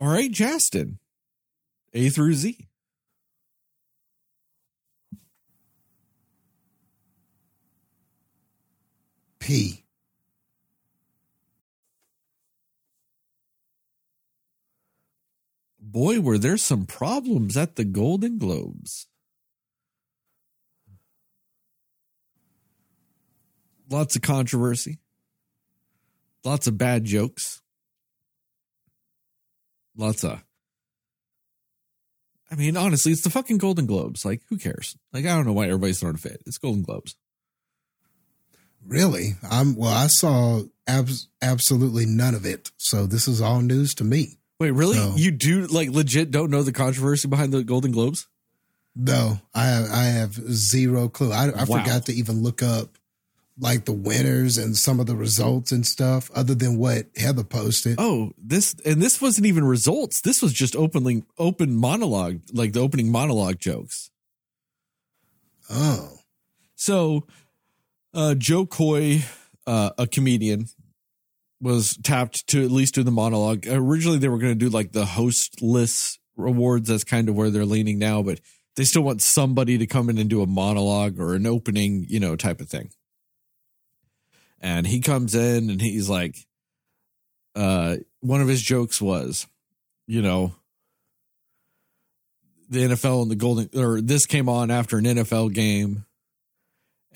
All right, Jastin. A through Z. P. Boy, were there some problems at the Golden Globes. Lots of controversy. Lots of bad jokes. Lots of. I mean, honestly, it's the fucking Golden Globes. Like, who cares? Like, I don't know why everybody's throwing a fit. It's Golden Globes. Really? I'm well. I saw abs- absolutely none of it, so this is all news to me. Wait, really? So- You do like legit don't know the controversy behind the Golden Globes? No, I have, I have zero clue. I, I Wow. forgot to even look up like the winners and some of the results and stuff, other than what Heather posted. Oh, this and this wasn't even results. This was just openly open monologue, like the opening monologue jokes. Oh, So, uh, Jo Koy, uh, a comedian, was tapped to at least do the monologue. Originally, they were going to do like the hostless awards. That's kind of where they're leaning now, but they still want somebody to come in and do a monologue or an opening, you know, type of thing. And he comes in and he's like, uh, one of his jokes was, you know, the NFL and the Golden, or this came on after an NFL game.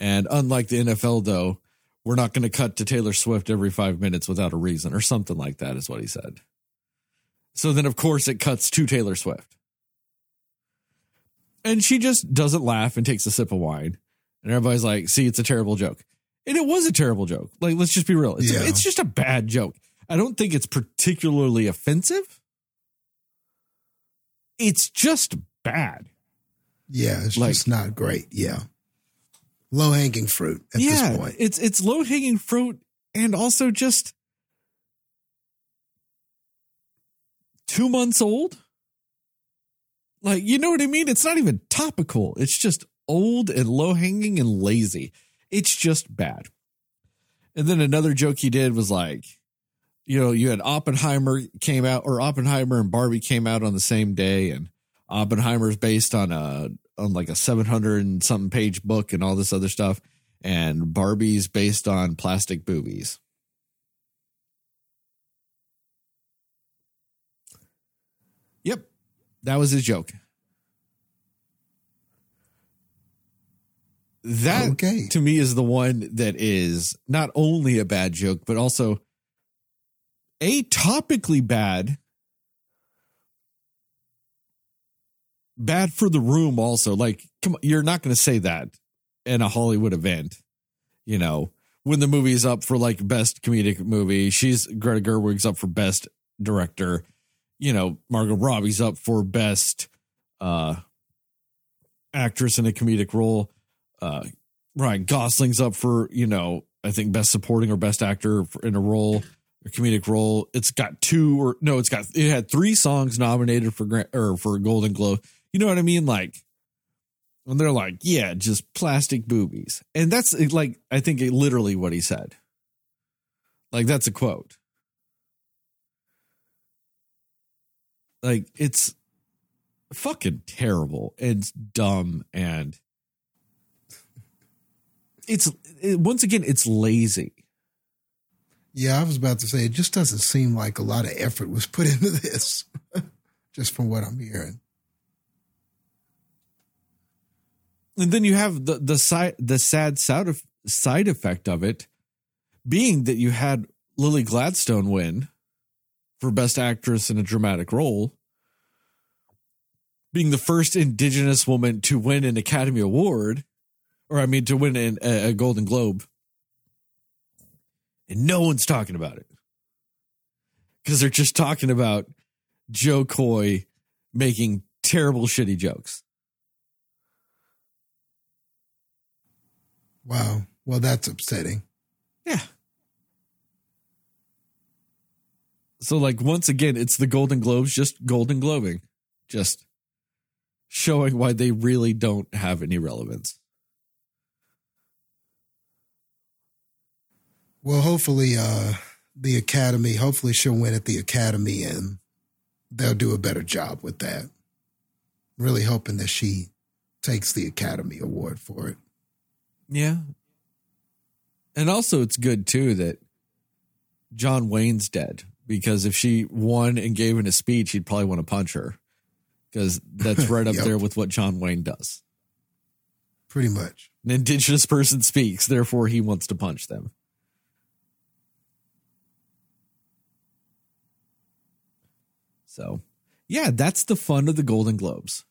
And unlike the NFL, though, we're not going to cut to Taylor Swift every five minutes without a reason, or something like that, is what he said. So then, of course, it cuts to Taylor Swift. And she just doesn't laugh and takes a sip of wine. And everybody's like, see, it's a terrible joke. And it was a terrible joke. Like, let's just be real. It's, Yeah. it's just a bad joke. I don't think it's particularly offensive. It's just bad. yeah, it's Like- just not great. Yeah, low hanging fruit at yeah, this point. it's it's low hanging fruit and also just two months old. Like, you know what I mean? It's not even topical. It's just old and low hanging and lazy. It's just bad. And then another joke he did was like, you know, you had Oppenheimer came out, or Oppenheimer and Barbie came out on the same day, and Oppenheimer's based on a on like a seven hundred and something page book and all this other stuff, and Barbie's based on plastic boobies. Yep, that was his joke. That Okay. to me is the one that is not only a bad joke, but also a topically bad. Bad for the room, also. Like, come on, you're not going to say that in a Hollywood event. You know, when the movie's up for like best comedic movie, she's Greta Gerwig's up for best director. You know, Margot Robbie's up for best uh actress in a comedic role. Uh Ryan Gosling's up for, you know, I think best supporting or best actor in a role, a comedic role. It's got two or no, it's got it had three songs nominated for or for Golden Globe. You know what I mean? Like, and they're like, yeah, just plastic boobies, and that's like I think literally what he said. Like that's a quote. Like it's fucking terrible and dumb and it's it, once again it's lazy. Yeah, I was about to say it just doesn't seem like a lot of effort was put into this, just from what I'm hearing. And then you have the the side the sad side of, side effect of it being that you had Lily Gladstone win for best actress in a dramatic role, being the first indigenous woman to win an Academy Award, or I mean to win an, a, a Golden Globe, and no one's talking about it because they're just talking about Jo Koy making terrible, shitty jokes. Wow. Well, that's upsetting. Yeah. So, like, once again, it's the Golden Globes just Golden Globing, just showing why they really don't have any relevance. Well, hopefully, uh, the Academy, hopefully she'll win at the Academy and they'll do a better job with that. Really hoping that she takes the Academy Award for it. Yeah. And also, it's good too that John Wayne's dead because if she won and gave in a speech, he'd probably want to punch her because that's right up Yep. there with what John Wayne does. Pretty much. An indigenous person speaks, therefore, he wants to punch them. So, yeah, that's the fun of the Golden Globes.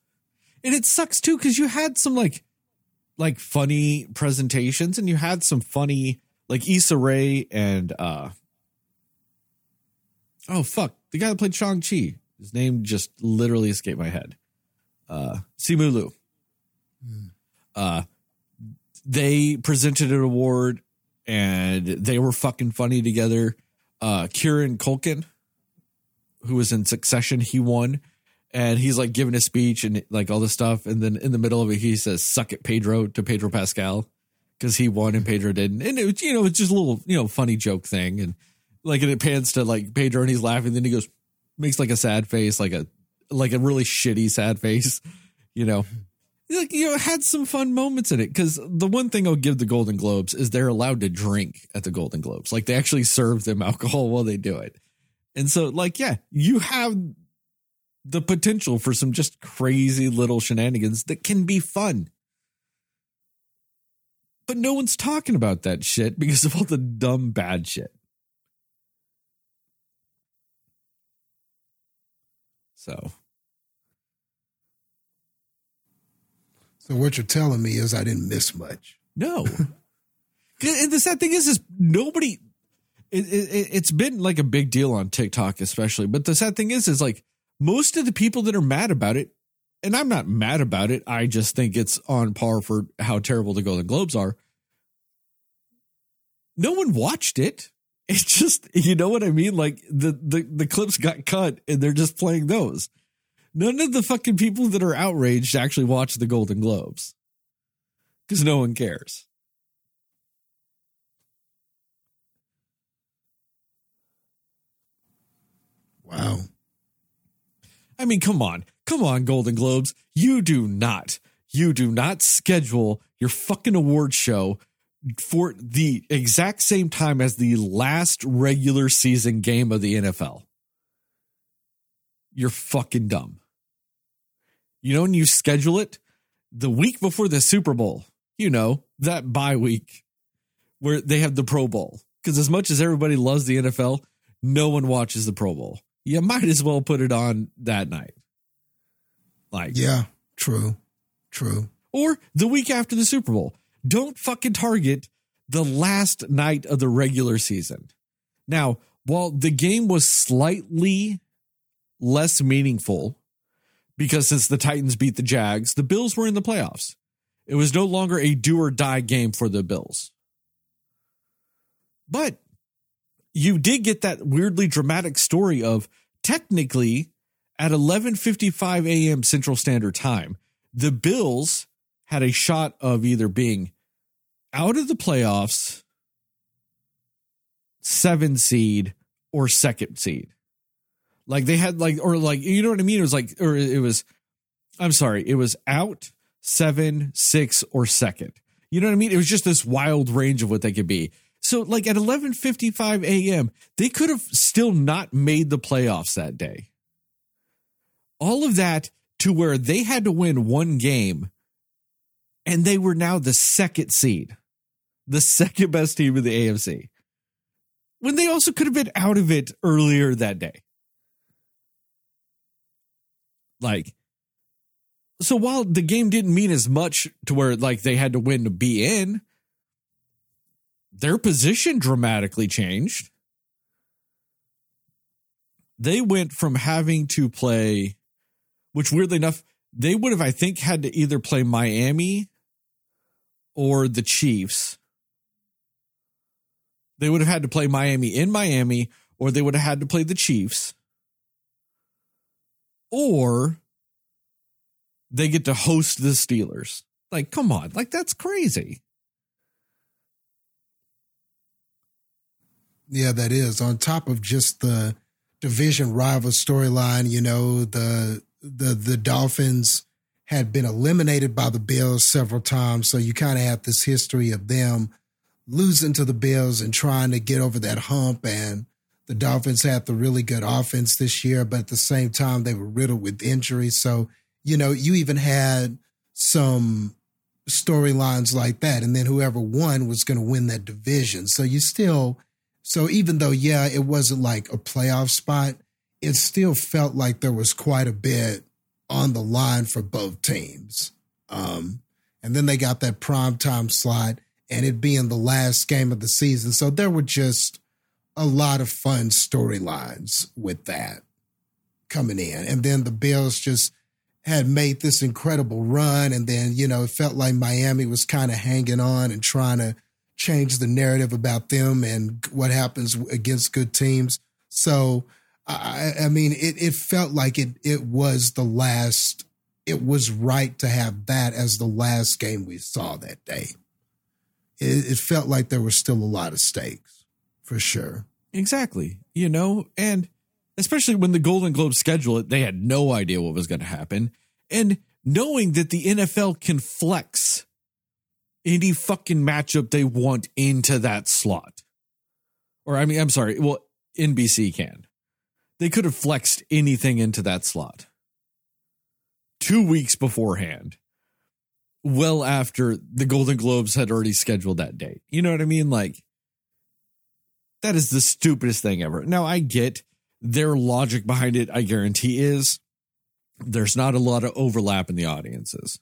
And it sucks too because you had some like like funny presentations and you had some funny like Issa Rae and uh oh fuck the guy that played Shang Chi his name just literally escaped my head. Uh Simu Liu. Uh they presented an award and they were fucking funny together. Uh Kieran Culkin who was in Succession he won. And he's like giving a speech and like all this stuff. And then in the middle of it he says suck it pedro to pedro pascal because he won and pedro didn't. And it was you know it's just a little you know funny joke thing. And like and it pans to like pedro and he's laughing. Then he goes makes like a sad face like a like a really shitty sad face you know. Like you know had some fun moments in it. Because the one thing i'll give the golden globes is they're allowed to drink at the golden globes. Like they actually serve them alcohol while they do it and so like yeah you have the potential for some just crazy little shenanigans that can be fun. But no one's talking about that shit because of all the dumb bad shit. So, So what you're telling me is I didn't miss much. no. and the sad thing is, is nobody. It, it, it's been like a big deal on TikTok, especially. But the sad thing is, is like most of the people that are mad about it, and I'm not mad about it. I just think it's on par for how terrible the Golden Globes are. No one watched it. It's just, you know what I mean? Like the the the clips got cut, and they're just playing those. None of the fucking people that are outraged actually watch the Golden Globes because no one cares. Wow. I mean, come on. Come on, Golden Globes. You do not, you do not schedule your fucking award show for the exact same time as the last regular season game of the NFL. You're fucking dumb. You know, when you schedule it the week before the Super Bowl, you know, that bye week where they have the Pro Bowl. Because as much as everybody loves the NFL, no one watches the Pro Bowl. You might as well put it on that night. Like, Yeah, true. True. or the week after the Super Bowl. Don't fucking target the last night of the regular season. Now, while the game was slightly less meaningful because since the Titans beat the Jags, the Bills were in the playoffs. It was no longer a do or die game for the Bills. But you did get that weirdly dramatic story of technically at 11:55 a.m. Central Standard Time, the Bills had a shot of either being out of the playoffs, 7 seed or second seed. Like they had like or like you know what I mean? It was like or it was I'm sorry, it was out, 7, 6 or second. You know what I mean? It was just this wild range of what they could be. So like at 11:55 a.m., they could have still not made the playoffs that day. All of that to where they had to win one game and they were now the second seed, the second best team in the AFC. When they also could have been out of it earlier that day. Like so while the game didn't mean as much to where like they had to win to be in, their position dramatically changed. They went from having to play, which weirdly enough, they would have, I think, had to either play Miami or the Chiefs. They would have had to play Miami in Miami, or they would have had to play the Chiefs. Or they get to host the Steelers. Like, come on, like that's crazy. Yeah, that is on top of just the division rival storyline. You know, the the the Dolphins had been eliminated by the Bills several times, so you kind of have this history of them losing to the Bills and trying to get over that hump. And the Dolphins had the really good offense this year, but at the same time, they were riddled with injuries. So, you know, you even had some storylines like that. And then whoever won was going to win that division. So you still, so even though, yeah, it wasn't like a playoff spot, it still felt like there was quite a bit on the line for both teams. Um, and then they got that prime time slot and it being the last game of the season. So there were just a lot of fun storylines with that coming in. And then the Bills just had made this incredible run. And then, you know, it felt like Miami was kind of hanging on and trying to change the narrative about them and what happens against good teams. So, I, I mean, it, it felt like it, it was the last, it was right to have that as the last game we saw that day it, it felt like there was still a lot of stakes for sure. Exactly. You know, and especially when the Golden Globes schedule it, they had no idea what was going to happen. And knowing that the NFL can flex any fucking matchup they want into that slot. Or, I mean, I'm sorry. Well, NBC can. They could have flexed anything into that slot two weeks beforehand well after the Golden Globes had already scheduled that date. You know what I mean? Like, that is the stupidest thing ever. Now, I get their logic behind it, I guarantee, is there's not a lot of overlap in the audiences.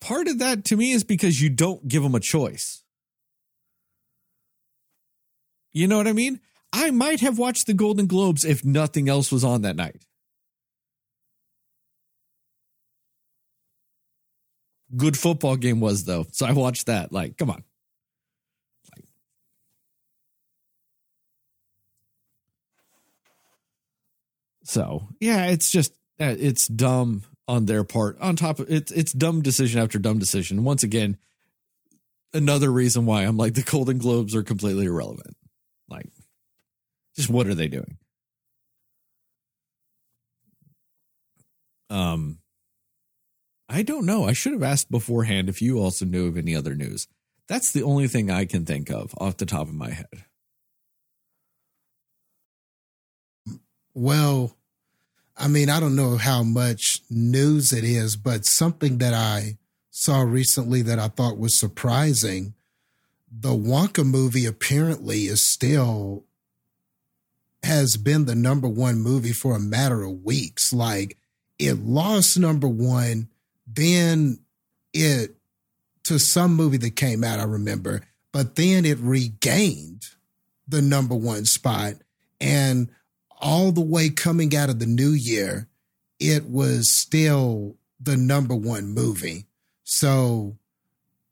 Part of that to me is because you don't give them a choice. You know what I mean? I might have watched the Golden Globes if nothing else was on that night. good football game was though. So I watched that. Like, come on. Like, so yeah, it's just uh, it's dumb on their part. On top of it's it's dumb decision after dumb decision. Once again, another reason why I'm like the Golden Globes are completely irrelevant. Like, just what are they doing? Um, I don't know. I should have asked beforehand if you also knew of any other news. That's the only thing I can think of off the top of my head. Well, I mean, I don't know how much news it is, but something that I saw recently that I thought was surprising the Wonka movie apparently is still has been the number one movie for a matter of weeks. Like it lost number one then it to some movie that came out, I remember, but then it regained the number one spot. And all the way coming out of the new year, it was still the number one movie. So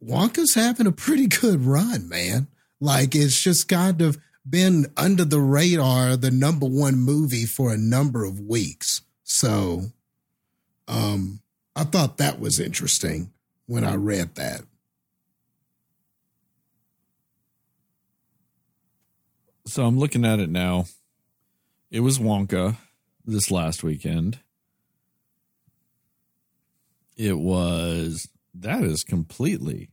Wonka's having a pretty good run, man. Like it's just kind of been under the radar, the number one movie for a number of weeks. So, um, I thought that was interesting when I read that. So I'm looking at it now. It was Wonka this last weekend. It was that is completely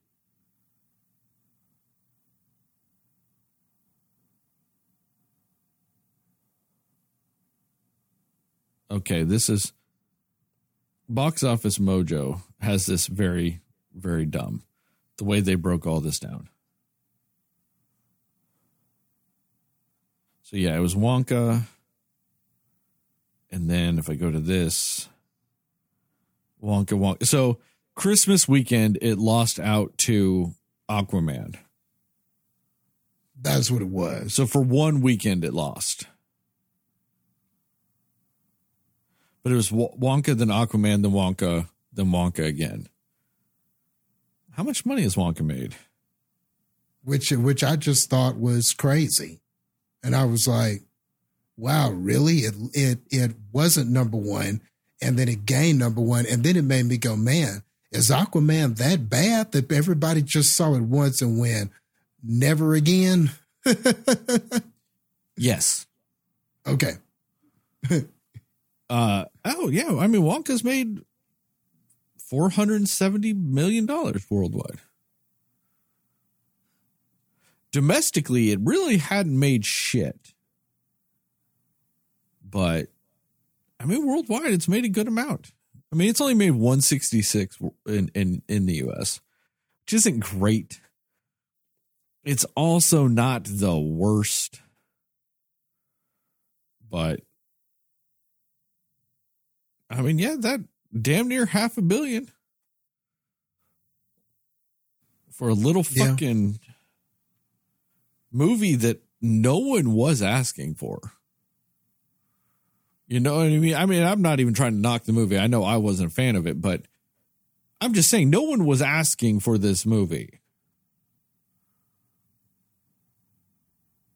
Okay, this is Box Office Mojo has this very, very dumb. The way they broke all this down. So yeah, it was Wonka. And then if I go to this, Wonka Wonka. So Christmas weekend, it lost out to Aquaman. That's what it was. So for one weekend, it lost. but it was Wonka, then Aquaman, then Wonka, then Wonka again. How much money has Wonka made? Which which I just thought was crazy, and I was like, "Wow, really? It it it wasn't number one, and then it gained number one, and then it made me go, man, is Aquaman that bad that everybody just saw it once and went never again?" yes. Okay. uh oh yeah, I mean Wonka's made 470 million dollars worldwide. Domestically, it really hadn't made shit. But I mean worldwide it's made a good amount. I mean, it's only made 166 in in in the US, which isn't great. It's also not the worst. But I mean, yeah, that damn near half a billion for a little fucking yeah. movie that no one was asking for. You know what I mean? I mean, I'm not even trying to knock the movie. I know I wasn't a fan of it, but I'm just saying no one was asking for this movie.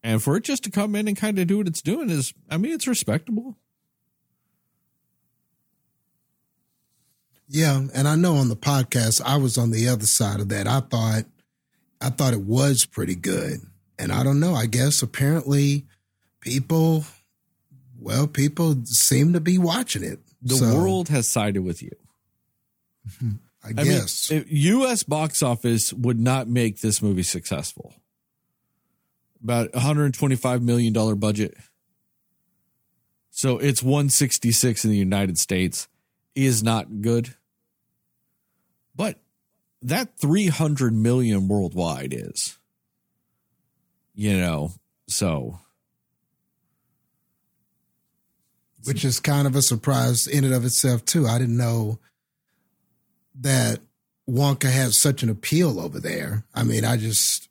And for it just to come in and kind of do what it's doing is, I mean, it's respectable. Yeah, and I know on the podcast I was on the other side of that. I thought I thought it was pretty good. And I don't know, I guess apparently people well, people seem to be watching it. The so. world has sided with you. Hmm, I, I guess. Mean, US box office would not make this movie successful. About 125 million dollar budget. So it's 166 in the United States is not good. But that 300 million worldwide is. You know, so which is kind of a surprise in and of itself too. I didn't know that Wonka had such an appeal over there. I mean, I just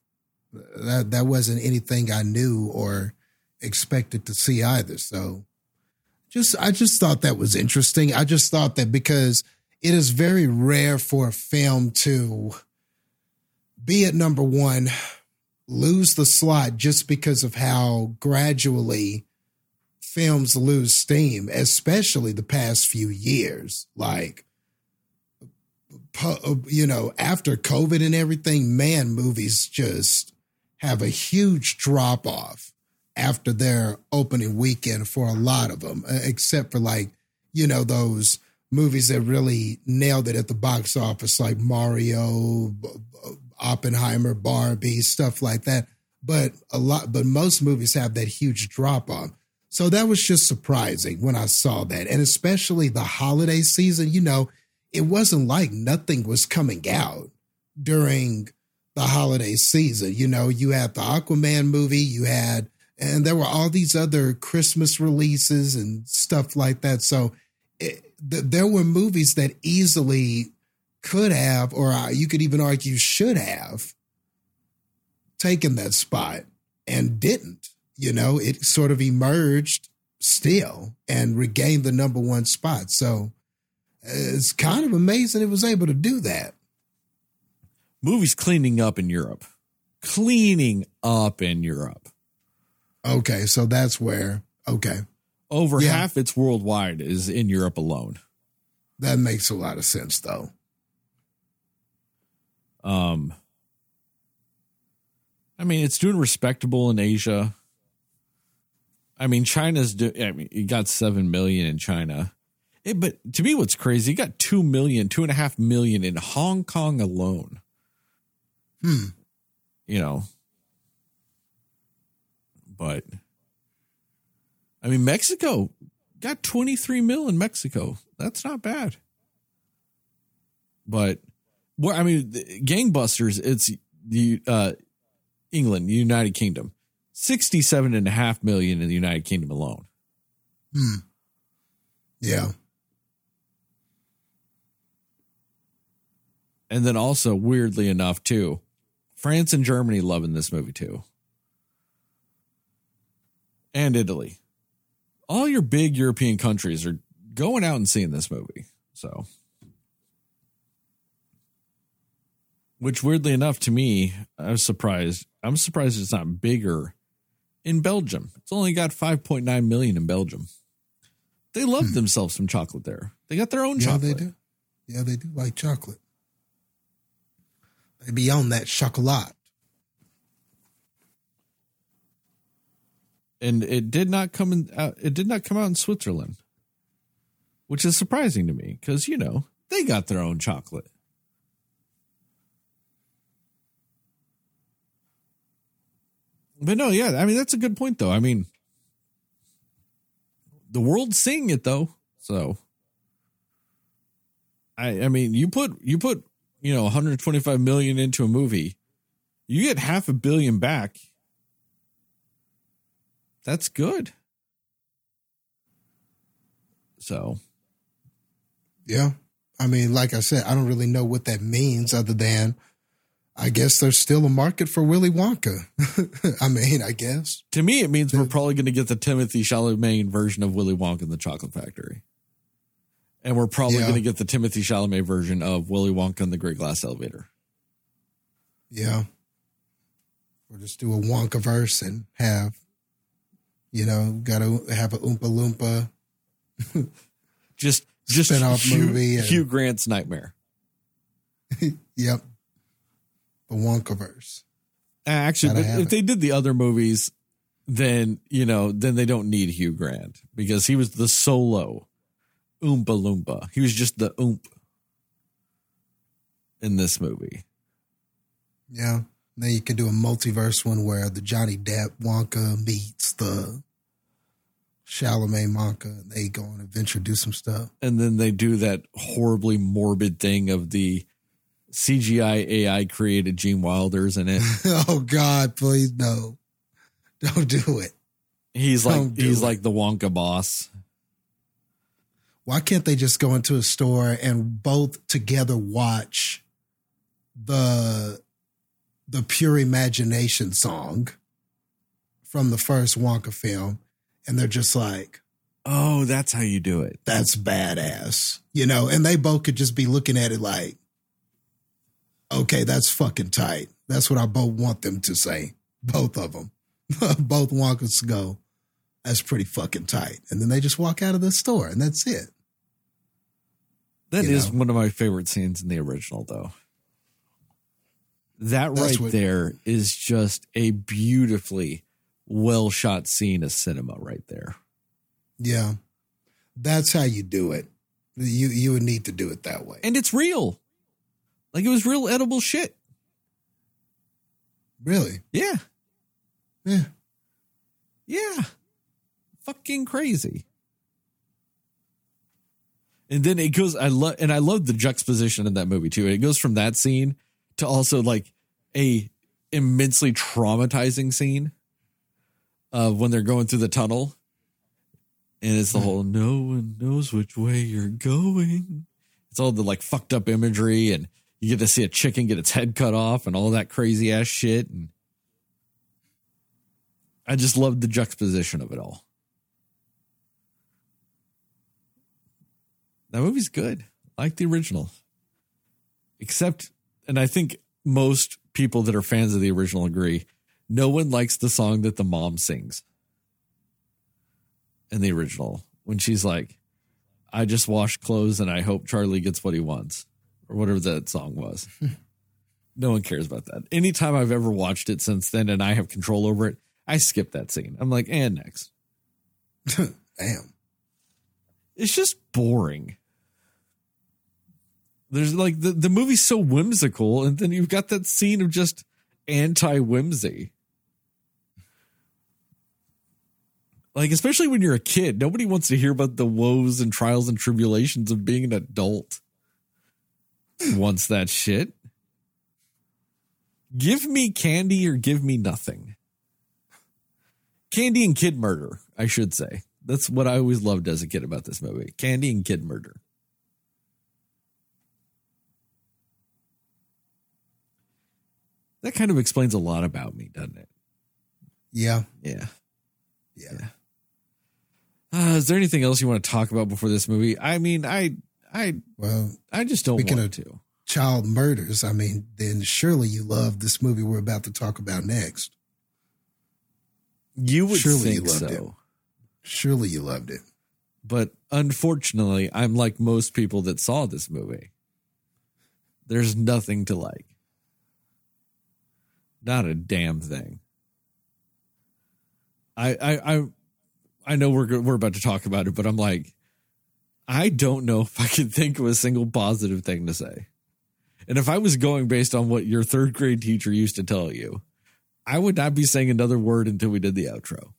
that that wasn't anything I knew or expected to see either. So just I just thought that was interesting. I just thought that because it is very rare for a film to be at number 1 lose the slot just because of how gradually films lose steam, especially the past few years. Like, you know, after COVID and everything, man, movies just have a huge drop off after their opening weekend for a lot of them, except for like, you know, those movies that really nailed it at the box office, like Mario, Oppenheimer, Barbie, stuff like that. But a lot, but most movies have that huge drop off. So that was just surprising when I saw that. And especially the holiday season, you know, it wasn't like nothing was coming out during the holiday season. You know, you had the Aquaman movie, you had, and there were all these other Christmas releases and stuff like that. So it, th- there were movies that easily could have, or uh, you could even argue should have, taken that spot and didn't you know, it sort of emerged still and regained the number one spot. So it's kind of amazing it was able to do that. Movies cleaning up in Europe. Cleaning up in Europe. Okay, so that's where okay. Over yeah. half its worldwide is in Europe alone. That makes a lot of sense though. Um I mean, it's doing respectable in Asia. I mean, China's do. I mean, you got seven million in China, it, but to me, what's crazy, you got two million, two and a half million in Hong Kong alone. Hmm. You know, but I mean, Mexico got twenty three mil in Mexico. That's not bad. But what I mean, gangbusters. It's the uh, England, United Kingdom 67 and a half million in the United Kingdom alone. Hmm. Yeah. And then also, weirdly enough, too, France and Germany loving this movie too. And Italy. All your big European countries are going out and seeing this movie. So, which weirdly enough to me, I was surprised. I'm surprised it's not bigger in Belgium. It's only got 5.9 million in Belgium. They love hmm. themselves some chocolate there. They got their own yeah, chocolate. they do. Yeah, they do like chocolate. They be on that chocolate. and it did not come in. Uh, it did not come out in Switzerland, which is surprising to me because you know they got their own chocolate. But no, yeah, I mean that's a good point though. I mean, the world's seeing it though, so I I mean you put you put you know 125 million into a movie, you get half a billion back. That's good. So, Yeah. I mean, like I said, I don't really know what that means other than I guess there's still a market for Willy Wonka. I mean, I guess. to me, it means we're probably going to get the Timothée Chalamet version of Willy Wonka in the Chocolate Factory. And we're probably Yeah. going to get the Timothée Chalamet version of Willy Wonka in the Great Glass Elevator. Yeah. Or just do a Wonka verse and have, you know, got to have a Oompa Loompa. Just, just Spin-off Hugh, movie and- Hugh Grant's nightmare. Yep. The Wonka verse. Uh, actually, if they did the other movies, then you know, then they don't need Hugh Grant because he was the solo Oompa Loompa. He was just the oomp in this movie. Yeah. Then you could do a multiverse one where the Johnny Depp Wonka meets the Chalamet Wonka. And they go on adventure, do some stuff. And then they do that horribly morbid thing of the CGI AI created Gene Wilder's in it. oh God, please no. Don't do it. He's like Don't he's it. like the Wonka boss. Why can't they just go into a store and both together watch the the pure imagination song from the first Wonka film and they're just like Oh, that's how you do it. that's badass. You know, and they both could just be looking at it like okay, that's fucking tight. That's what I both want them to say. Both of them. both want us to go that's pretty fucking tight. And then they just walk out of the store and that's it. That You is know? one of my favorite scenes in the original, though. That That's right what- there is just a beautifully well shot scene of cinema, right there. Yeah. That's how you do it. You you would need to do it that way. And it's real. Like it was real edible shit. Really? Yeah. Yeah. Yeah. Fucking crazy. And then it goes, I love, and I love the juxtaposition in that movie too. It goes from that scene to also like a immensely traumatizing scene of when they're going through the tunnel. And it's the whole no one knows which way you're going. It's all the like fucked up imagery, and you get to see a chicken get its head cut off and all that crazy ass shit. And I just love the juxtaposition of it all. That movie's good. Like the original. Except, and I think most people that are fans of the original agree, no one likes the song that the mom sings in the original when she's like, I just wash clothes and I hope Charlie gets what he wants, or whatever that song was. no one cares about that. Anytime I've ever watched it since then and I have control over it, I skip that scene. I'm like, and next. Damn. It's just boring. There's like the, the movie's so whimsical, and then you've got that scene of just anti whimsy. Like, especially when you're a kid, nobody wants to hear about the woes and trials and tribulations of being an adult. Wants that shit. Give me candy or give me nothing. Candy and kid murder, I should say. That's what I always loved as a kid about this movie. Candy and kid murder. That kind of explains a lot about me, doesn't it? Yeah. Yeah. Yeah. Uh, is there anything else you want to talk about before this movie? I mean, I, I, Well, I just don't want of- to. child murders. I mean, then surely you love this movie we're about to talk about next. You would Surely you loved so, it. Surely you loved it. but unfortunately, I'm like most people that saw this movie. There's nothing to like. Not a damn thing. I I I, I know we're we're about to talk about it, but I'm like, I don't know if I can think of a single positive thing to say. And if I was going based on what your third grade teacher used to tell you, I would not be saying another word until we did the outro.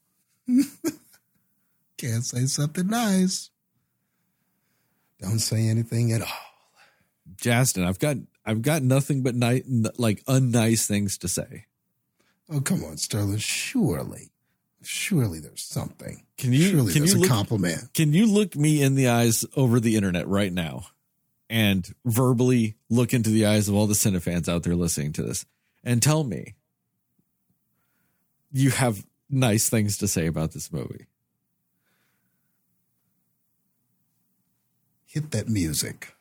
Can't say something nice. Don't say anything at all. Jastin, I've got I've got nothing but ni- like unnice things to say. Oh, come on, Sterling. Surely, surely there's something. Can you surely can there's you a look, compliment. Can you look me in the eyes over the internet right now and verbally look into the eyes of all the Cinefans out there listening to this and tell me you have nice things to say about this movie? Hit that music.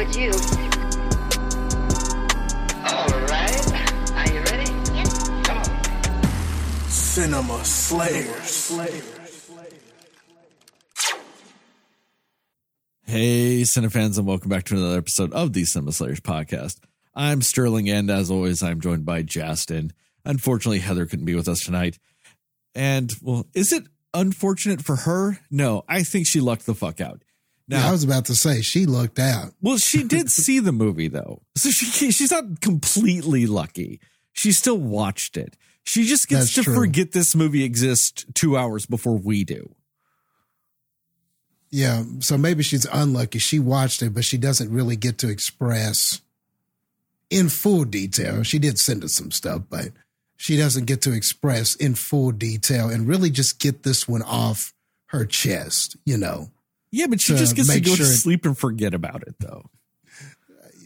Knows anything but you. All right. Are you ready? Yes. Come on. Cinema Slayers. Hey, Cinefans, and welcome back to another episode of the Cinema Slayers podcast. I'm Sterling, and as always, I'm joined by Jastin. Unfortunately, Heather couldn't be with us tonight. And, well, is it unfortunate for her? No, I think she lucked the fuck out. Now, I was about to say she looked out. well, she did see the movie though, so she she's not completely lucky. She still watched it. She just gets That's to true. forget this movie exists two hours before we do. Yeah, so maybe she's unlucky. She watched it, but she doesn't really get to express in full detail. She did send us some stuff, but she doesn't get to express in full detail and really just get this one off her chest, you know. Yeah, but she just gets to go to sure it- sleep and forget about it though.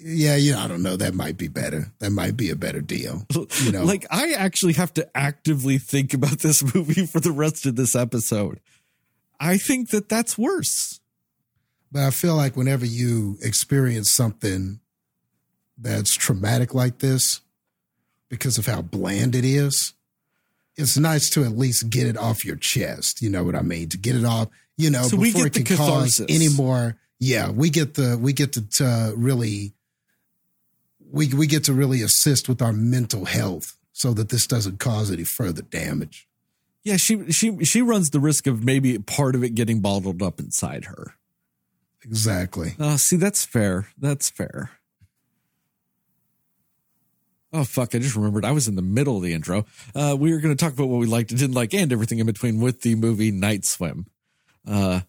Yeah, you know, I don't know. That might be better. That might be a better deal. You know, Like I actually have to actively think about this movie for the rest of this episode. I think that that's worse. But I feel like whenever you experience something that's traumatic like this, because of how bland it is, it's nice to at least get it off your chest. You know what I mean? To get it off, you know, So we before get it the can cause any more. Yeah, we get the we get to, to really we we get to really assist with our mental health so that this doesn't cause any further damage. Yeah, she she she runs the risk of maybe part of it getting bottled up inside her. Exactly. Oh, see, that's fair. That's fair. Oh fuck! I just remembered I was in the middle of the intro. Uh, we were going to talk about what we liked and didn't like, and everything in between with the movie Night Swim. Uh,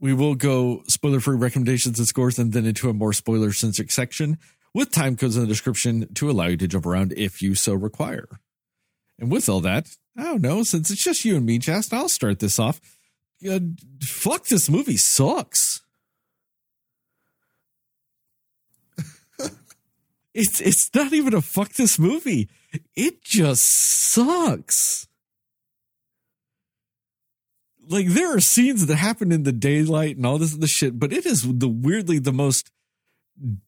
we will go spoiler-free recommendations and scores, and then into a more spoiler-centric section with time codes in the description to allow you to jump around if you so require. And with all that, I don't know. Since it's just you and me, Chast, I'll start this off. Uh, fuck, this movie sucks. It's it's not even a fuck this movie. It just sucks. Like there are scenes that happen in the daylight and all this other shit, but it is the weirdly the most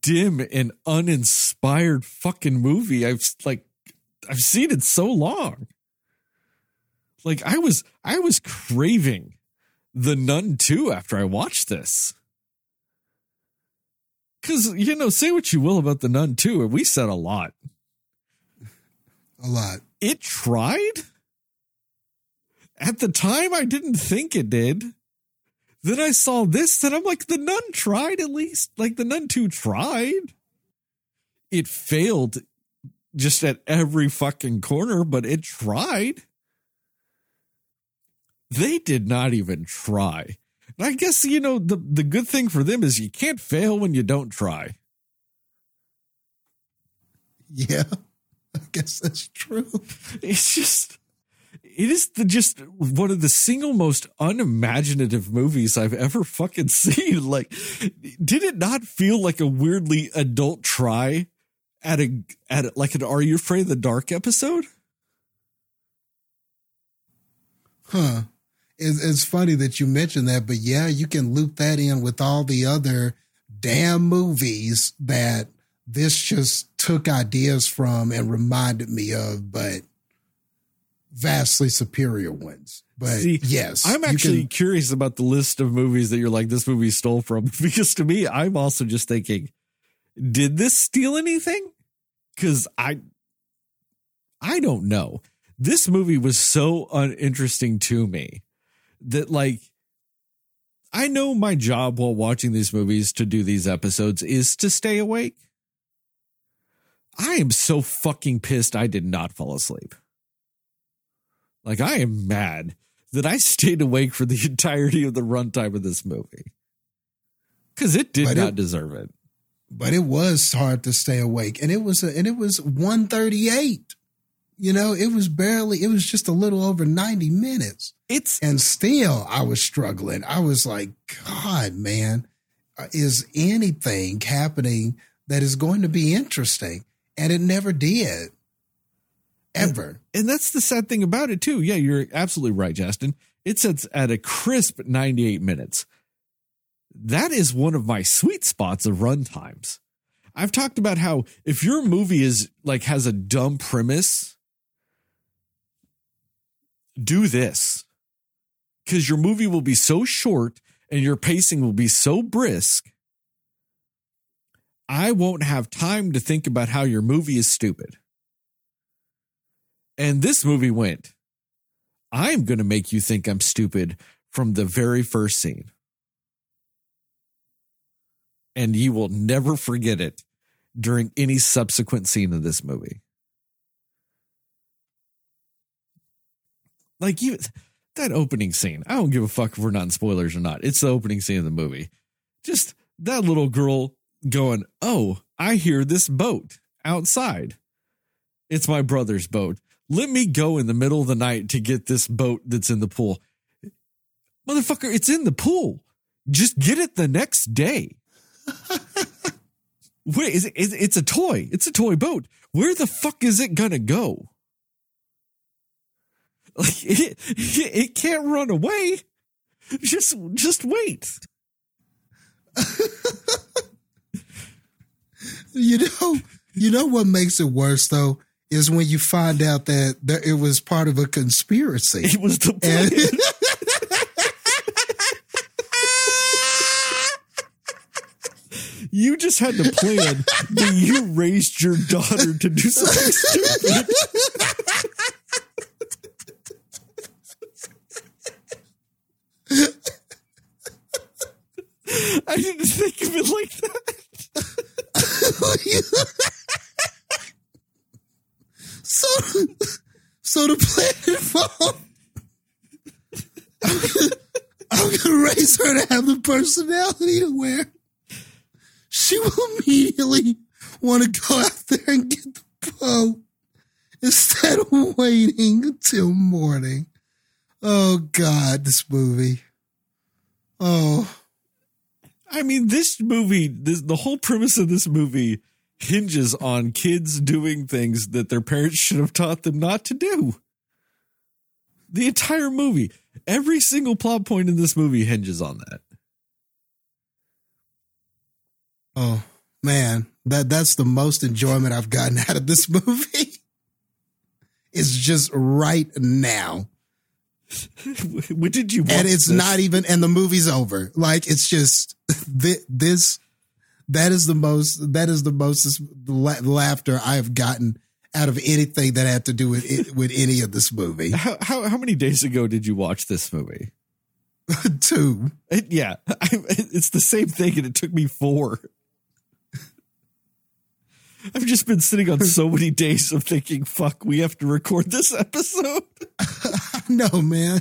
dim and uninspired fucking movie I've like I've seen it so long. Like I was I was craving the Nun 2 after I watched this. Cause you know, say what you will about the Nun 2, and we said a lot. A lot. It tried. At the time, I didn't think it did. Then I saw this, and I'm like, the Nun tried at least. Like the Nun 2 tried. It failed just at every fucking corner, but it tried. They did not even try. And I guess, you know, the, the good thing for them is you can't fail when you don't try. Yeah, I guess that's true. It's just, it is the just one of the single most unimaginative movies I've ever fucking seen. Like, did it not feel like a weirdly adult try at a, at a, like an Are You Afraid of the Dark episode? Huh. It's, it's funny that you mentioned that, but yeah, you can loop that in with all the other damn movies that this just took ideas from and reminded me of, but vastly superior ones. But See, yes, I'm actually can- curious about the list of movies that you're like, this movie stole from. Because to me, I'm also just thinking, did this steal anything? Because I, I don't know. This movie was so uninteresting to me that, like, I know my job while watching these movies to do these episodes is to stay awake. I am so fucking pissed I did not fall asleep. Like, I am mad that I stayed awake for the entirety of the runtime of this movie. Because it did But not it- deserve it. but it was hard to stay awake, and it was a, and it was one thirty eight. You know, it was barely. It was just a little over ninety minutes, It's and still I was struggling. I was like, God, man, uh, is anything happening that is going to be interesting? And it never did, ever. and that's the sad thing about it too. Yeah, you're absolutely right, Jastin. It sits at a crisp 98 minutes. That is one of my sweet spots of run times. I've talked about how if your movie is like has a dumb premise, do this. Cuz your movie will be so short and your pacing will be so brisk. I won't have time to think about how your movie is stupid. And this movie went, I'm going to make you think I'm stupid from the very first scene. And you will never forget it during any subsequent scene of this movie. Like you that opening scene. I don't give a fuck if we're not in spoilers or not. It's the opening scene of the movie. Just that little girl going, "Oh, I hear this boat outside. It's my brother's boat. Let me go in the middle of the night to get this boat that's in the pool. Motherfucker, it's in the pool. Just get it the next day. Wait, is it, is- it's a toy. It's a toy boat. Where the fuck is it gonna go? Like it, it, it can't run away. Just just wait. You know, you know what makes it worse though is when you find out that there, it was part of a conspiracy. It was the plan. And- You just had to plan that you raised your daughter to do something stupid. I didn't think of it like that. so, so the plan. I'm gonna, I'm gonna raise her to have the personality to wear. she will immediately want to go out there and get the boat instead of waiting until morning. Oh God, this movie. Oh, I mean, this movie, this, the whole premise of this movie hinges on kids doing things that their parents should have taught them not to do. The entire movie, every single plot point in this movie hinges on that. oh man, that that's the most enjoyment I've gotten out of this movie. It's just right now. What did you? and it's this? not even and the movie's over like it's just this that is the most that is the most la- laughter i have gotten out of anything that had to do with it, with any of this movie How, how how many days ago did you watch this movie? two It, yeah, I, it's the same thing, and it took me four. I've just been sitting on so many days of thinking, "Fuck, we have to record this episode." no man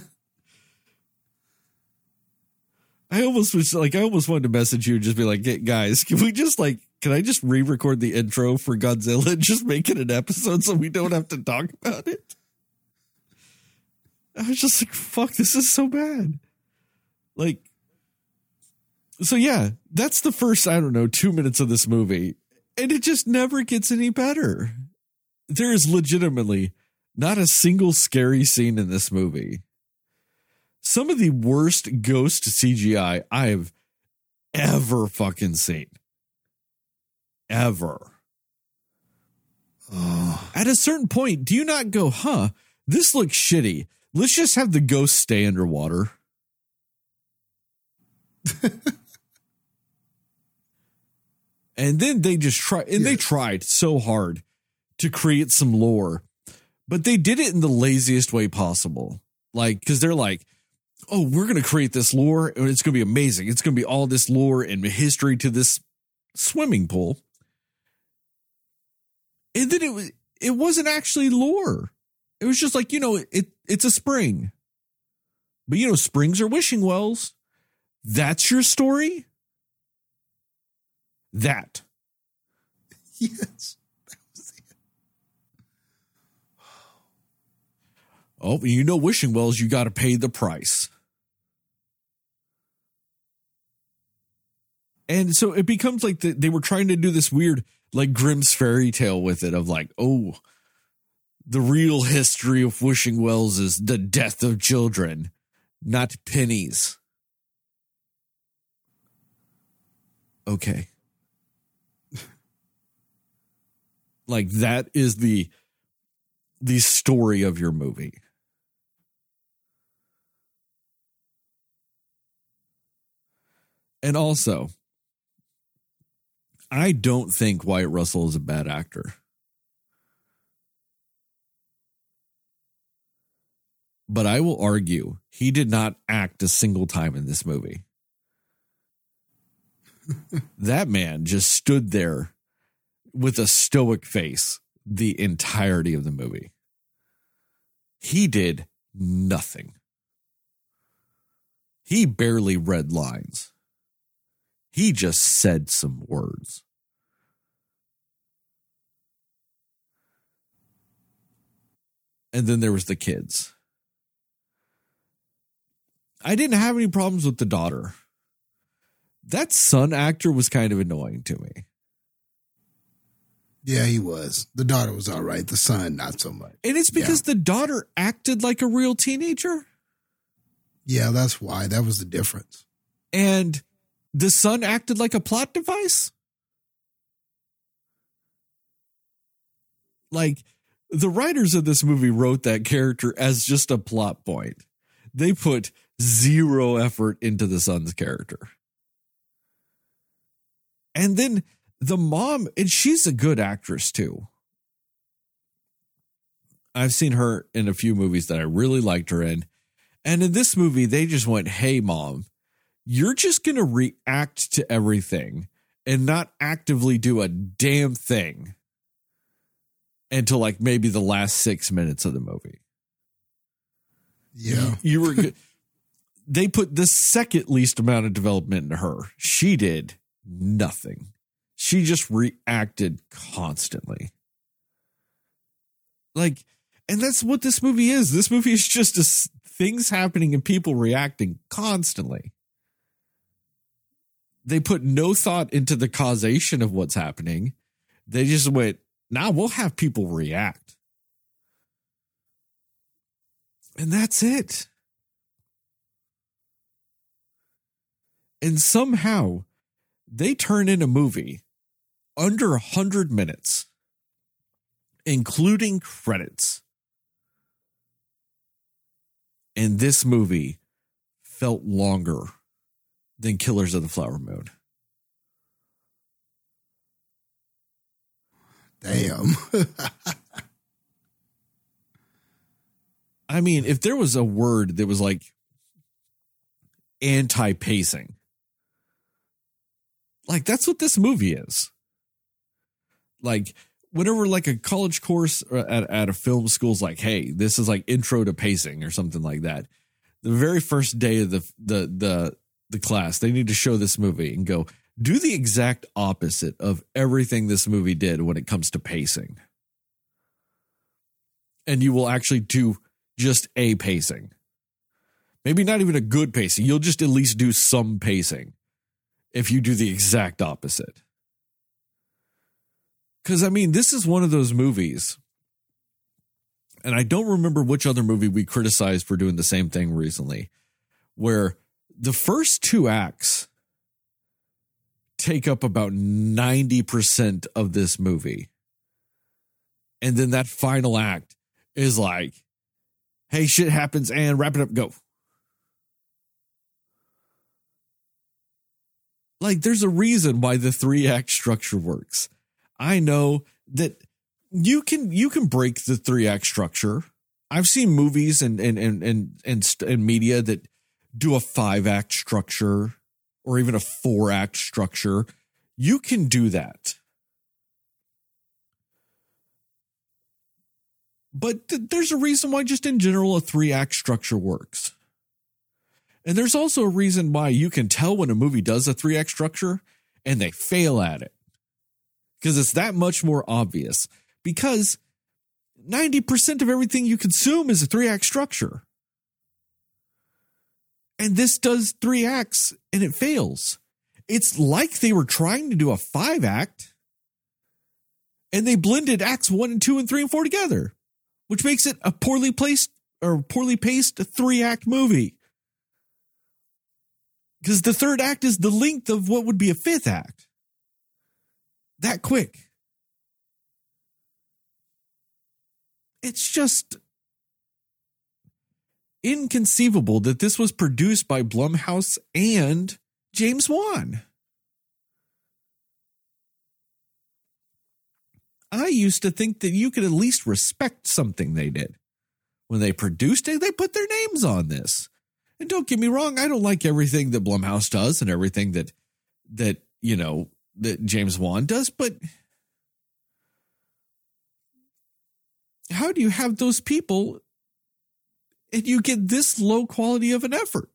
I almost was like, I almost wanted to message you and just be like, "Hey, guys, can we just like, can I just re-record the intro for Godzilla and just make it an episode so we don't have to talk about it?" I was just like, "Fuck, this is so bad." Like, so yeah, that's the first I don't know two minutes of this movie, and it just never gets any better. There is legitimately not a single scary scene in this movie some of the worst ghost CGI I have ever fucking seen. Ever. oh At a certain point, do you not go, huh? This looks shitty. let's just have the ghost stay underwater. and then they just try and they tried so hard to create some lore, but they did it in the laziest way possible. Like, because they're like, oh, we're going to create this lore and it's going to be amazing. It's going to be all this lore and history to this swimming pool. And then it was it wasn't actually lore. It was just like, you know, it it's a spring. But you know, springs are wishing wells. That's your story? That. Yes. Oh, you know wishing wells, you got to pay the price. And so it becomes like the, they were trying to do this weird, like Grimm's fairy tale with it of like, oh, the real history of wishing wells is the death of children, not pennies. Okay. like that is the the story of your movie. And also, I don't think Wyatt Russell is a bad actor. But I will argue he did not act a single time in this movie. that man just stood there with a stoic face the entirety of the movie. He did nothing. He barely read lines. He just said some words. And then there was the kids. I didn't have any problems with the daughter. That son actor was kind of annoying to me. Yeah, he was. The daughter was all right. The son, not so much. And it's because the daughter acted like a real teenager. Yeah, that's why. That was the difference. and the son acted like a plot device. Like the writers of this movie wrote that character as just a plot point. They put zero effort into the son's character. And then the mom, and she's a good actress too. I've seen her in a few movies that I really liked her in. And in this movie, they just went, Hey, mom, you're just going to react to everything and not actively do a damn thing until like maybe the last six minutes of the movie. Yeah. You were good. they put the second least amount of development into her. She did nothing. She just reacted constantly. Like, and that's what this movie is. This movie is just a things happening and people reacting constantly. They put no thought into the causation of what's happening. They just went, now we'll have people react. And that's it. And somehow they turn in a movie under 100 minutes, including credits. And this movie felt longer than Killers of the Flower Moon. Damn. I mean, if there was a word that was like anti pacing, like that's what this movie is. Like, whenever like a college course uh, at, at a film school's like, hey, this is like intro to pacing or something like that. The very first day of the the the the class, they need to show this movie and go do the exact opposite of everything this movie did when it comes to pacing. And you will actually do just a pacing. Maybe not even a good pacing. You'll just at least do some pacing if you do the exact opposite. Because, I mean, this is one of those movies, and I don't remember which other movie we criticized for doing the same thing recently, where the first two acts take up about 90% of this movie. And then that final act is like hey, shit happens and wrap it up, go. Like, there's a reason why the three act structure works. I know that you can you can break the three act structure. I've seen movies and and and and and, and media that do a five act structure or even a four act structure. You can do that. But th- there's a reason why, just in general, a three act structure works. And there's also a reason why you can tell when a movie does a three act structure and they fail at it. Because it's that much more obvious. Because 90% of everything you consume is a three act structure. And this does three acts and it fails. It's like they were trying to do a five act and they blended acts one and two and three and four together, which makes it a poorly placed or poorly paced three act movie. Because the third act is the length of what would be a fifth act. That quick. It's just inconceivable that this was produced by Blumhouse and James Wan. I used to think that you could at least respect something they did. When they produced it, they put their names on this. And don't get me wrong, I don't like everything that Blumhouse does and everything that that, you know, that James Wan does, but how do you have those people and you get this low quality of an effort?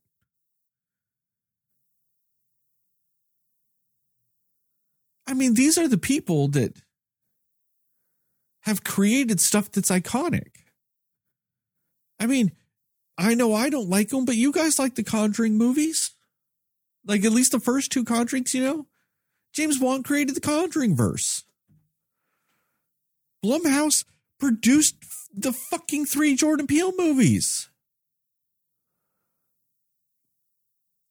I mean, these are the people that have created stuff that's iconic. I mean, I know I don't like them, but you guys like the Conjuring movies? Like at least the first two Conjurings, you know? James Wan created the Conjuring verse. Blumhouse produced the fucking three Jordan Peele movies.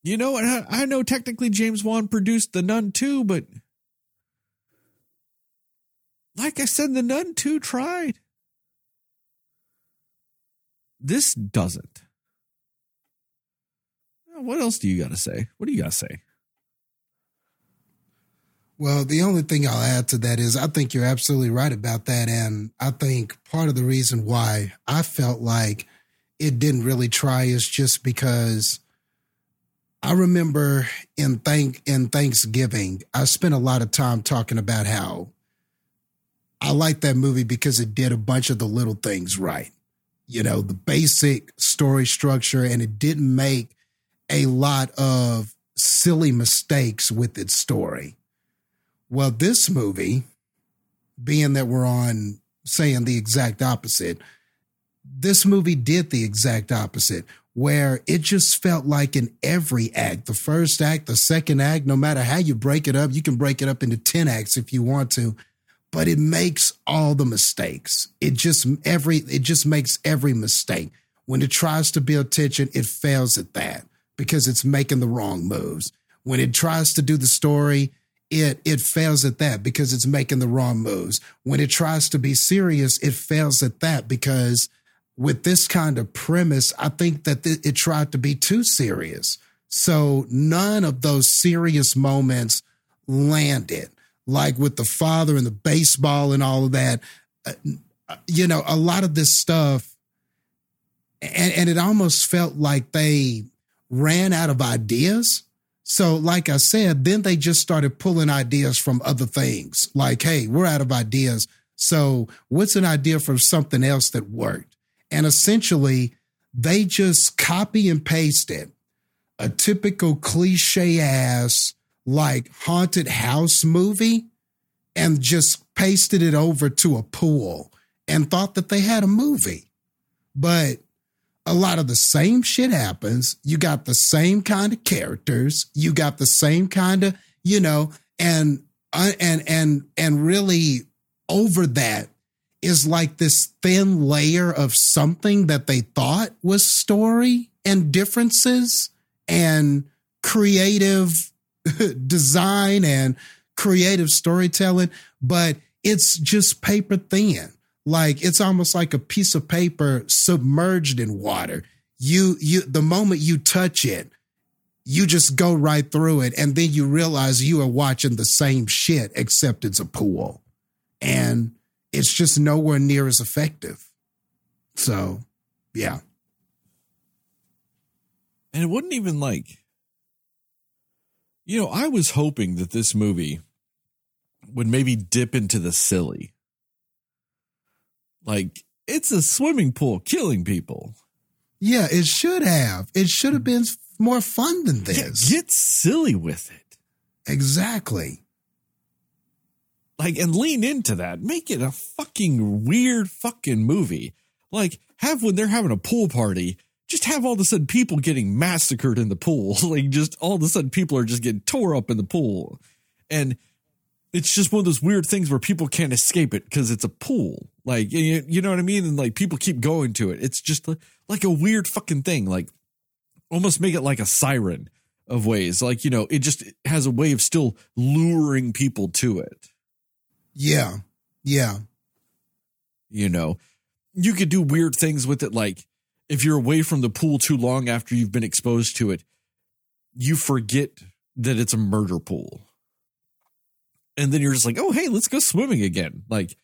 You know, and I, I know technically James Wan produced The Nun too, but like I said, The Nun 2 tried. This doesn't. What else do you got to say? What do you got to say? Well, the only thing I'll add to that is I think you're absolutely right about that. And I think part of the reason why I felt like it didn't really try is just because I remember in thank in Thanksgiving, I spent a lot of time talking about how I like that movie because it did a bunch of the little things right. You know, the basic story structure, and it didn't make a lot of silly mistakes with its story. Well, this movie, being that we're on saying the exact opposite, this movie did the exact opposite, where it just felt like in every act, the first act, the second act, no matter how you break it up, you can break it up into 10 acts if you want to, but it makes all the mistakes. It just every it just makes every mistake. When it tries to build tension, it fails at that because it's making the wrong moves. When it tries to do the story, it it fails at that because it's making the wrong moves. When it tries to be serious, it fails at that because with this kind of premise, I think that th- it tried to be too serious. So none of those serious moments landed. Like with the father and the baseball and all of that, uh, you know, a lot of this stuff, and, and it almost felt like they ran out of ideas. So, like I said, then they just started pulling ideas from other things. Like, hey, we're out of ideas. So, what's an idea from something else that worked? And essentially, they just copy and pasted a typical cliche ass, like haunted house movie and just pasted it over to a pool and thought that they had a movie. But a lot of the same shit happens. You got the same kind of characters. You got the same kind of, you know, and uh, and and and really over that is like this thin layer of something that they thought was story and differences and creative design and creative storytelling, but it's just paper thin. Like it's almost like a piece of paper submerged in water. You you the moment you touch it, you just go right through it and then you realize you are watching the same shit except it's a pool. And it's just nowhere near as effective. So, yeah. And it wasn't even like, you know, I was hoping that this movie would maybe dip into the silly. Like, it's a swimming pool killing people. Yeah, it should have. It should have been more fun than this. Get, get silly with it. Exactly. Like, and lean into that. Make it a fucking weird fucking movie. Like, have when they're having a pool party, just have all of a sudden people getting massacred in the pool. like, just all of a sudden people are just getting tore up in the pool. And it's just one of those weird things where people can't escape it because it's a pool. Like, you, you know what I mean? And like people keep going to it. It's just like a weird fucking thing. Like, almost make it like a siren of ways. Like, you know, it just has a way of still luring people to it. Yeah. Yeah. You know, you could do weird things with it. Like, if you're away from the pool too long after you've been exposed to it, you forget that it's a murder pool. And then you're just like, oh, hey, let's go swimming again. Like,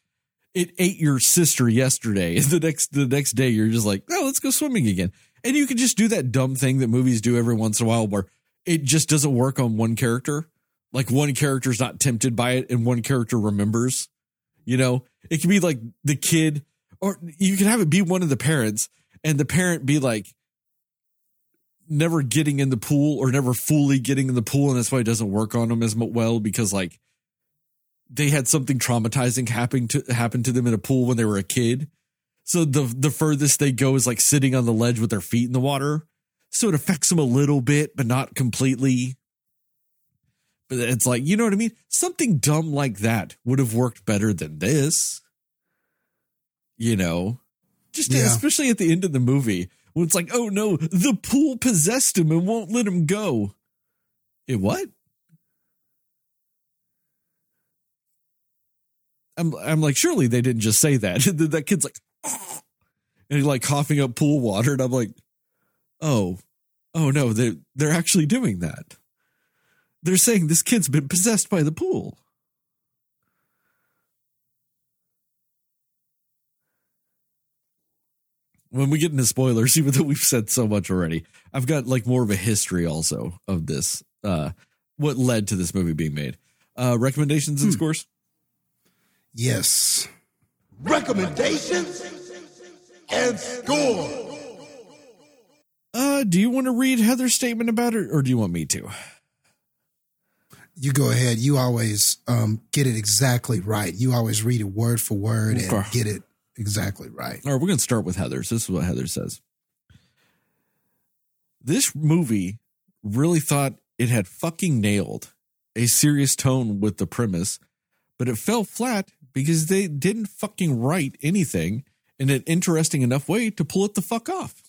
it ate your sister yesterday. The next the next day, you're just like, oh, let's go swimming again. And you can just do that dumb thing that movies do every once in a while where it just doesn't work on one character. Like one character's not tempted by it and one character remembers. You know, it can be like the kid, or you can have it be one of the parents and the parent be like never getting in the pool or never fully getting in the pool. And that's why it doesn't work on them as well because like they had something traumatizing happen to happen to them in a pool when they were a kid. So the the furthest they go is like sitting on the ledge with their feet in the water. So it affects them a little bit, but not completely. But it's like, you know what I mean? Something dumb like that would have worked better than this. You know? Just Yeah. especially at the end of the movie when it's like, oh no, the pool possessed him and won't let him go. It what? I'm I'm like, surely they didn't just say that. that kid's like, and he's like coughing up pool water, and I'm like, oh, oh no, they they're actually doing that. They're saying this kid's been possessed by the pool. When we get into spoilers, even though we've said so much already, I've got like more of a history also of this, uh, what led to this movie being made. Uh, recommendations and scores. Yes. Recommendations and score. Uh, do you want to read Heather's statement about it, or do you want me to? You go ahead. You always um, get it exactly right. You always read it word for word and get it exactly right. All right, we're going to start with Heather's. This is what Heather says. This movie really thought it had fucking nailed a serious tone with the premise, but it fell flat because they didn't fucking write anything in an interesting enough way to pull it the fuck off.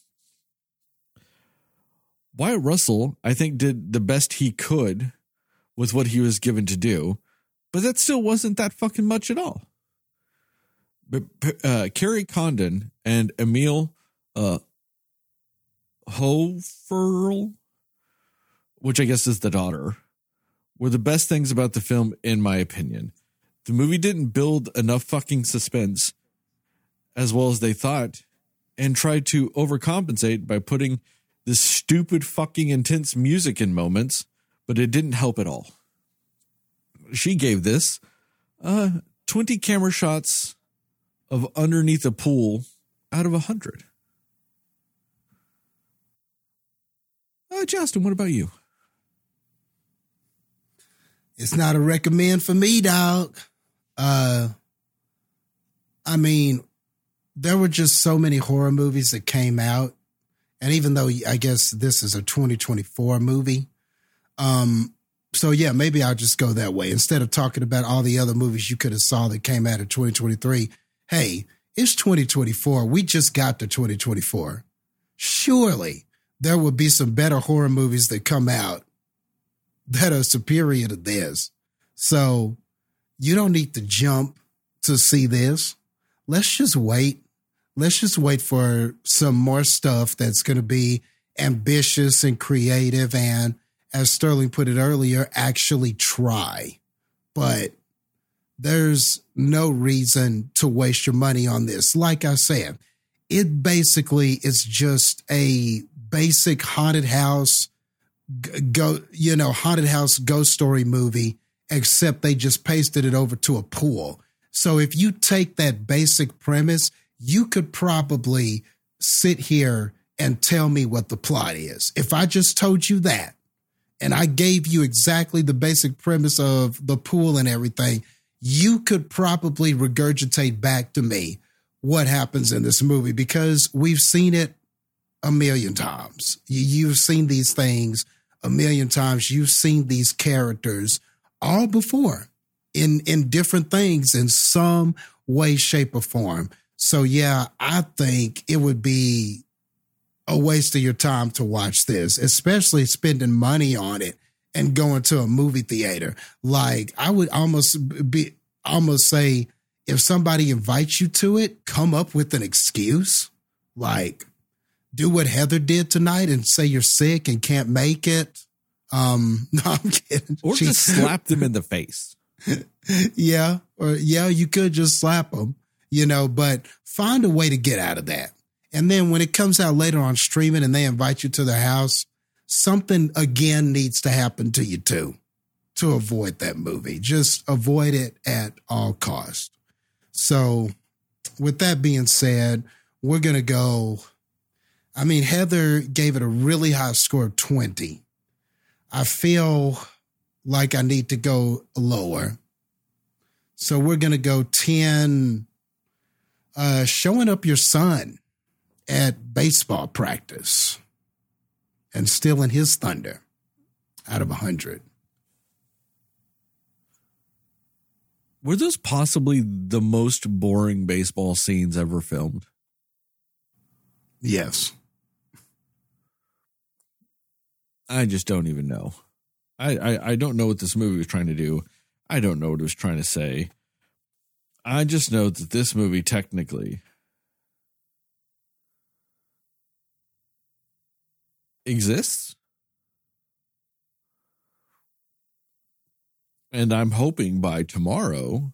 Wyatt Russell, I think, did the best he could with what he was given to do, but that still wasn't that fucking much at all. But uh, Kerry Condon and Emil uh, Hoeferle, which I guess is the daughter, were the best things about the film, in my opinion. The movie didn't build enough fucking suspense as well as they thought and tried to overcompensate by putting this stupid fucking intense music in moments, but it didn't help at all. She gave this uh 20 camera shots of underneath a pool out of a 100. Uh, Jastin, what about you? It's not a recommend for me, dog. Uh, I mean, there were just so many horror movies that came out, and even though I guess this is a 2024 movie, um, so yeah, maybe I'll just go that way instead of talking about all the other movies you could have saw that came out in 2023. Hey, it's 2024. We just got to 2024. Surely there will be some better horror movies that come out that are superior to this. So you don't need to jump to see this. let's just wait. Let's just wait for some more stuff that's going to be ambitious and creative and as Sterling put it earlier, actually try. But there's no reason to waste your money on this. Like I said, it basically is just a basic haunted house go you know haunted house ghost story movie except they just pasted it over to a pool so if you take that basic premise you could probably sit here and tell me what the plot is if i just told you that and i gave you exactly the basic premise of the pool and everything you could probably regurgitate back to me what happens in this movie because we've seen it a million times. You, you've seen these things a million times. You've seen these characters all before in in different things in some way, shape, or form. So yeah, I think it would be a waste of your time to watch this, especially spending money on it and going to a movie theater. Like I would almost be almost say if somebody invites you to it, come up with an excuse. Like do what Heather did tonight and say you're sick and can't make it. Um, no, I'm kidding. Or She- just slap them in the face. yeah, or yeah, you could just slap them, you know, but find a way to get out of that. And then when it comes out later on streaming and they invite you to their house, something again needs to happen to you too to avoid that movie. Just avoid it at all cost. So, with that being said, we're going to go. I mean, Heather gave it a really high score of 20. I feel like I need to go lower. So we're going to go 10 uh showing up your son at baseball practice and stealing his thunder out of 100. Were those possibly the most boring baseball scenes ever filmed? Yes. I just don't even know. I, I, I don't know what this movie was trying to do. I don't know what it was trying to say. I just know that this movie technically exists. And I'm hoping by tomorrow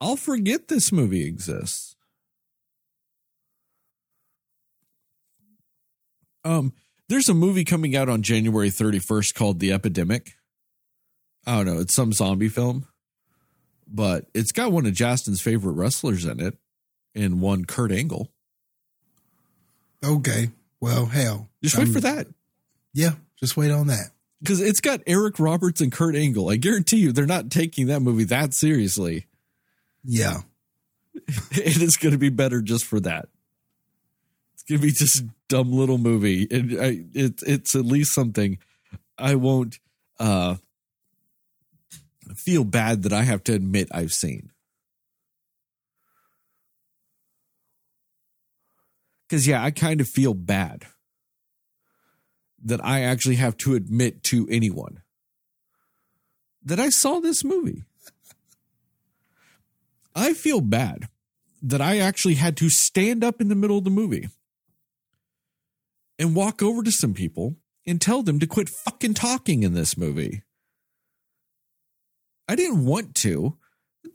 I'll forget this movie exists. Um, there's a movie coming out on January 31st called The Epidemic. I don't know, it's some zombie film, but it's got one of Jastin's favorite wrestlers in it, and one Kurt Angle. Okay. Well, hell. Just wait I'm- for that Yeah, just wait on that. because it's got Eric Roberts and Kurt Angle. I guarantee you, they're not taking that movie that seriously, Yeah. and it's going to be better just for that. Going to just dumb little movie, and I, it, it's at least something I won't uh, feel bad that I have to admit I've seen. Because, yeah, I kind of feel bad that I actually have to admit to anyone that I saw this movie. I feel bad that I actually had to stand up in the middle of the movie and walk over to some people and tell them to quit fucking talking in this movie. I didn't want to.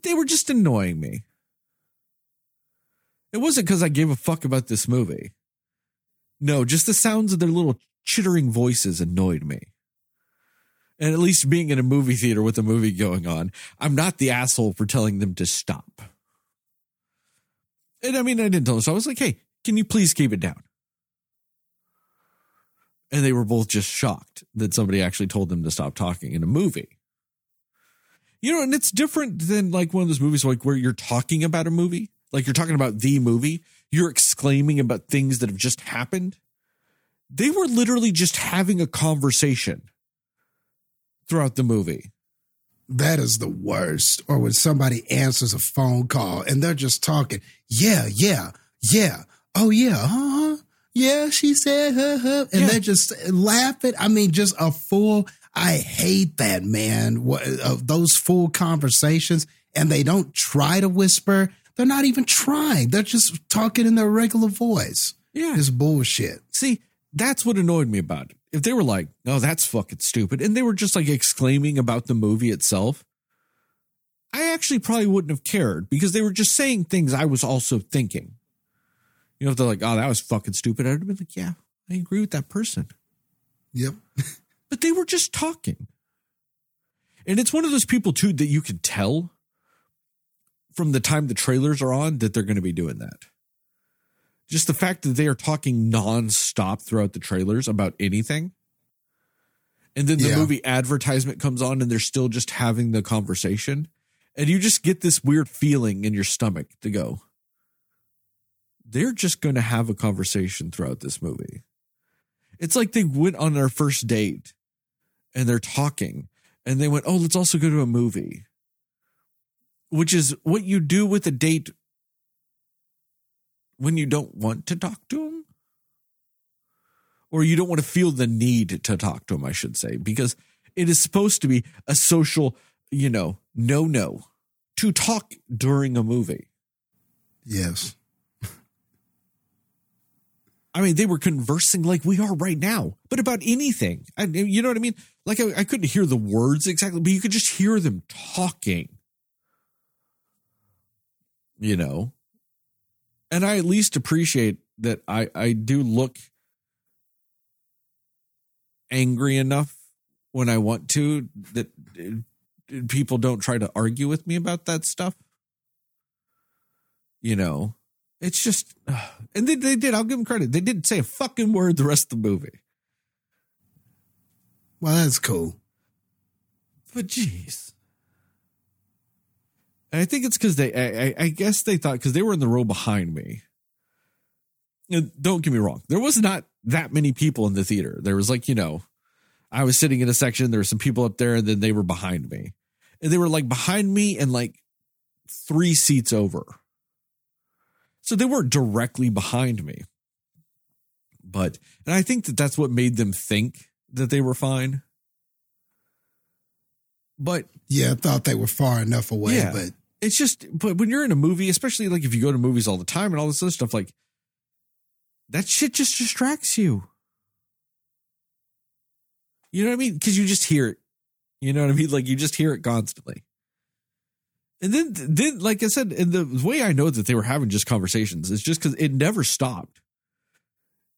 They were just annoying me. It wasn't because I gave a fuck about this movie. No, just the sounds of their little chittering voices annoyed me. And at least being in a movie theater with a movie going on, I'm not the asshole for telling them to stop. And I mean, I didn't tell them. So I was like, hey, can you please keep it down? And they were both just shocked that somebody actually told them to stop talking in a movie. You know, and it's different than like one of those movies like where you're talking about a movie, like you're talking about the movie, you're exclaiming about things that have just happened. They were literally just having a conversation throughout the movie. That is the worst. Or when somebody answers a phone call and they're just talking, yeah, yeah, yeah, oh yeah, uh huh, yeah, she said, huh, huh, and Yeah. they're just laughing. I mean, just a full. I hate that man. What of those full conversations, and they don't try to whisper, They're not even trying. They're just talking in their regular voice. Yeah. It's bullshit. See, that's what annoyed me about it. If they were like, "Oh, that's fucking stupid," and they were just like exclaiming about the movie itself, I actually probably wouldn't have cared because they were just saying things I was also thinking. You know, if they're like, "Oh, that was fucking stupid," I'd have been like, "Yeah, I agree with that person." Yep. But they were just talking. And it's one of those people too that you can tell from the time the trailers are on that they're going to be doing that. Just the fact that they are talking nonstop throughout the trailers about anything. And then the Yeah. movie advertisement comes on and they're still just having the conversation. And you just get this weird feeling in your stomach to go, they're just going to have a conversation throughout this movie. It's like they went on their first date and they're talking and they went, Oh, let's also go to a movie, which is what you do with a date when you don't want to talk to them or you don't want to feel the need to talk to them, I should say, because it is supposed to be a social, you know, no, no to talk during a movie. Yes. I mean, they were conversing like we are right now, but about anything. I, you know what I mean? Like I, I couldn't hear the words exactly, but you could just hear them talking. You know, and I at least appreciate that. I I do look angry enough when I want to that uh, people don't try to argue with me about that stuff. You know, it's just, and they, they did. I'll give them credit. They didn't say a fucking word the rest of the movie. Well, that's cool. But jeez. And I think it's because they, I, I- I guess they thought, because they were in the row behind me. And don't get me wrong. There was not that many people in the theater. There was like, you know, I was sitting in a section, there were some people up there, and then they were behind me. And they were like behind me and like three seats over. So they weren't directly behind me. But, and I think that that's what made them think that they were fine. But Yeah, I thought they were far enough away, Yeah. but it's just but when you're in a movie especially like if you go to movies all the time and all this other stuff like that shit just distracts you you know what i mean because you just hear it you know what i mean like you just hear it constantly and then then like i said and the way i know that they were having just conversations is just because it never stopped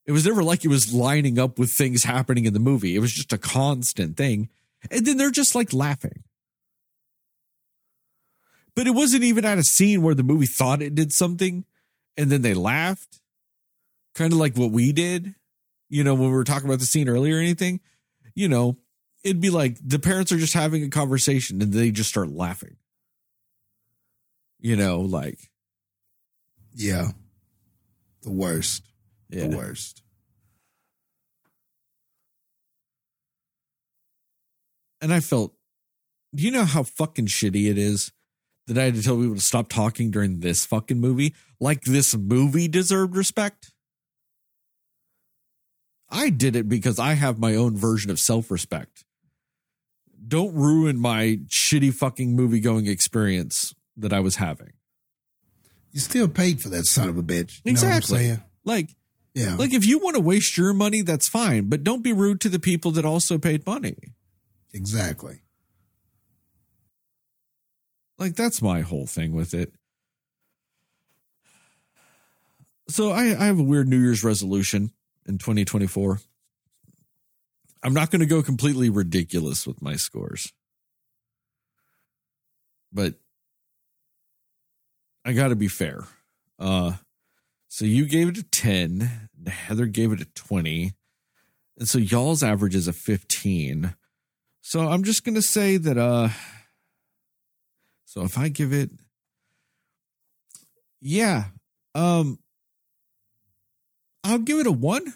it was never like it was lining up with things happening in the movie it was just a constant thing and then they're just like laughing but it wasn't even at a scene where the movie thought it did something and then they laughed. Kind of like what we did, you know, when we were talking about the scene earlier or anything. You know, it'd be like the parents are just having a conversation and they just start laughing. You know, like, yeah. The worst. yeah. The worst. And I felt, do you know how fucking shitty it is that I had to tell people to stop talking during this fucking movie? Like this movie deserved respect? I did it because I have my own version of self respect. Don't ruin my shitty fucking movie going experience that I was having. You still paid for that son of a bitch. Exactly. Like, Yeah. like if you want to waste your money, that's fine, but don't be rude to the people that also paid money. exactly. Like that's my whole thing with it. So I, I have a weird New Year's resolution in 2024. I'm not going to go completely ridiculous with my scores. But I got to be fair. Uh so you gave it a 10, Heather gave it a 20. And so y'all's average is a 15. So I'm just going to say that uh so if I give it, yeah, um, I'll give it a one.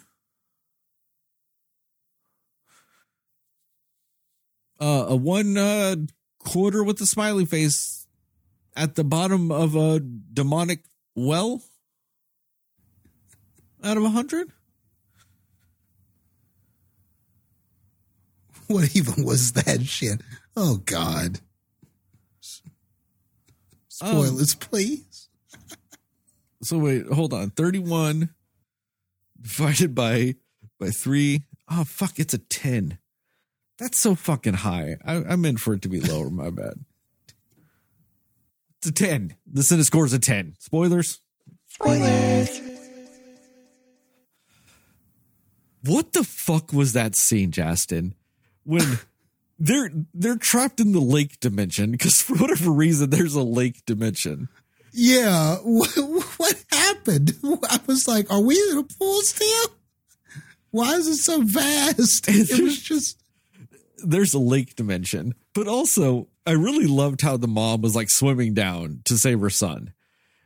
Uh, a one uh, quarter with a smiley face at the bottom of a demonic well out of a hundred. What even was that shit? Oh God. Um, Spoilers, please. So wait, hold on. 31 divided by by 3. Oh fuck, it's a 10. That's so fucking high. I, I meant for it to be lower, my bad. It's a 10. The Cinescore is a 10. Spoilers? Spoilers. What the fuck was that scene, Jastin? When they're they're trapped in the lake dimension because for whatever reason there's a lake dimension. Yeah. What, what happened? I was like, are we in a pool still? Why is it so vast? It was just. There's a lake dimension, but also I really loved how the mom was like swimming down to save her son,